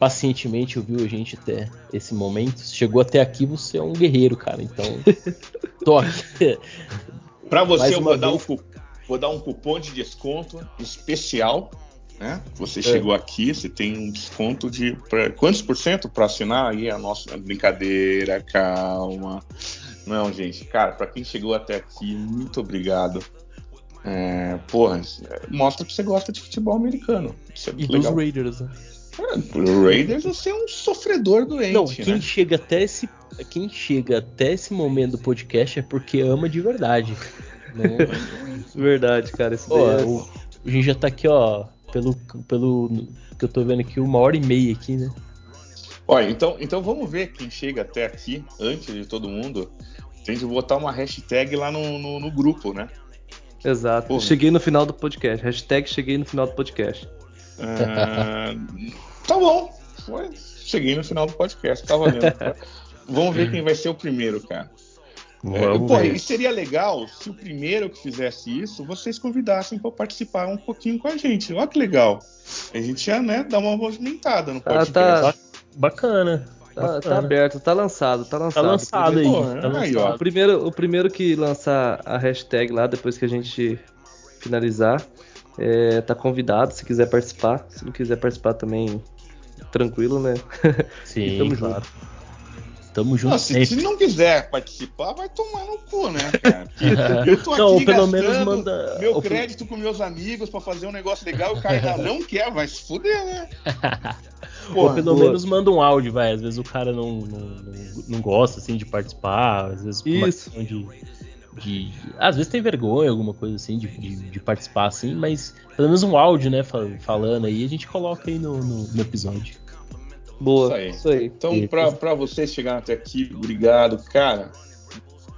pacientemente ouviu a gente até esse momento. Chegou até aqui, você é um guerreiro, cara. Então, toque. Pra você, Mais eu uma vou dar cu- vou dar um cupom de desconto especial. Né? Você é. chegou aqui, você tem um desconto de pra, quantos por cento para assinar aí a nossa brincadeira, calma. Não, gente, cara, para quem chegou até aqui, muito obrigado. É, porra, mostra que você gosta de futebol americano. É e legal. dos Raiders, né? O Raiders você é um sofredor doente. Não, quem né? chega até esse. Quem chega até esse momento do podcast é porque ama de verdade. Não... verdade, cara. Esse Pô, é... o, a gente já tá aqui, ó, pelo, pelo que eu tô vendo aqui, uma hora e meia aqui, né? Olha, então, então vamos ver quem chega até aqui, antes de todo mundo. Tem de botar uma hashtag lá no, no, no grupo, né? Exato. Pô. Cheguei no final do podcast. Hashtag cheguei no final do podcast. Ah, tá bom. Foi. Cheguei no final do podcast. Tá valendo. Vamos ver quem vai ser o primeiro, cara. É, pô, e seria legal se o primeiro que fizesse isso, vocês convidassem para participar um pouquinho com a gente. Olha que legal. A gente já, né, dá uma movimentada no podcast. Ah, tá. Bacana. Tá, tá, aberto, tá lançado, tá lançado. Tá lançado aí. Pô, tá aí lançado. O, primeiro, o primeiro que lançar a hashtag lá, depois que a gente finalizar, é, tá convidado se quiser participar. Se não quiser participar também, tranquilo, né? Sim, tamo claro. Junto. Tamo junto. Não, se, se, não quiser participar, vai tomar no cu, né, cara? Eu tô não, aqui pelo menos manda... meu crédito com meus amigos para fazer um negócio legal e o cara ainda não quer, vai se fuder, né? Porra, Ou pelo boa. menos manda um áudio, vai. Às vezes o cara não, não, não, não gosta, assim, de participar. Às vezes por uma de, de, Às vezes tem vergonha, alguma coisa assim, de, de, de, participar, assim. Mas pelo menos um áudio, né, falando aí, a gente coloca aí no, no, no episódio. Boa, isso aí. Isso aí. Então, para vocês chegarem até aqui, obrigado. Cara,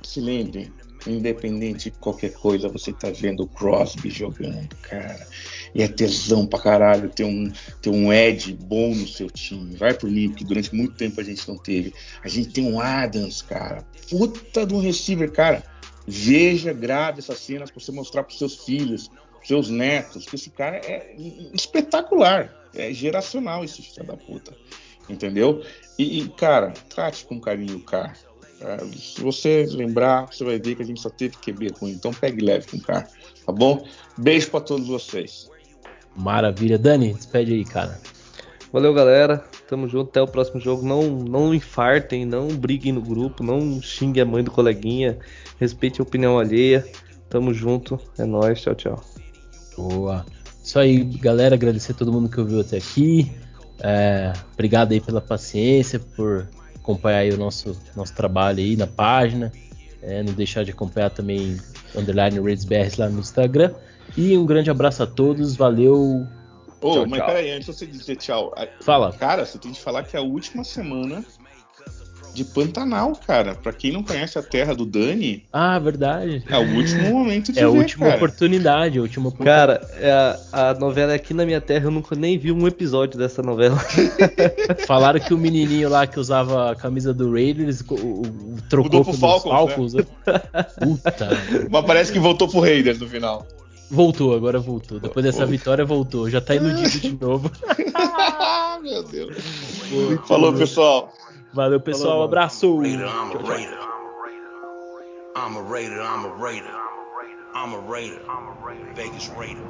se lembrem, independente de qualquer coisa, você tá vendo o Crosby jogando, cara. E é tesão pra caralho ter um, ter um Ed bom no seu time. Vai por mim, porque durante muito tempo a gente não teve. A gente tem um Adams, cara. Puta de um receiver, cara. Veja, grave essas cenas pra você mostrar pros seus filhos, seus netos, que esse cara é espetacular. É geracional esse filho da puta. Entendeu? E, e, cara, trate com carinho o cara. É, se você lembrar, você vai ver que a gente só teve QB ruim. Então pegue leve com o cara, tá bom? Beijo para todos vocês. Maravilha. Dani, despede aí, cara. Valeu, galera. Tamo junto. Até o próximo jogo. Não, não infartem, não briguem no grupo, não xinguem a mãe do coleguinha. Respeite a opinião alheia. Tamo junto. É nóis. Tchau, tchau. Boa. Isso aí, galera. Agradecer a todo mundo que ouviu até aqui. É, obrigado aí pela paciência, por acompanhar o nosso, nosso trabalho aí na página. É, não deixar de acompanhar também Underline RaidsBR lá no Instagram. E um grande abraço a todos, valeu. Ô, tchau, mas tchau. peraí, antes de você dizer tchau. Fala. Cara, você tem que falar que é a última semana de Pantanal, cara. Pra quem não conhece a terra do Dani. Ah, verdade. É o último momento de É a última cara. oportunidade, a última oportunidade. Cara, é a, a, novela é aqui na minha terra, eu nunca nem vi um episódio dessa novela. Falaram que o menininho lá que usava a camisa do Raiders o, o, trocou Mudou pro Falcons, Falcons né? Puta. Mas parece que voltou pro Raiders no final. Voltou, agora voltou. Depois dessa vitória, voltou. Já tá iludido de novo. Meu Deus. Falou, pessoal. Valeu, pessoal. Um abraço. I'm a Raider. I'm a Raider, I'm a Raider. I'm a Raider. Vegas Raider.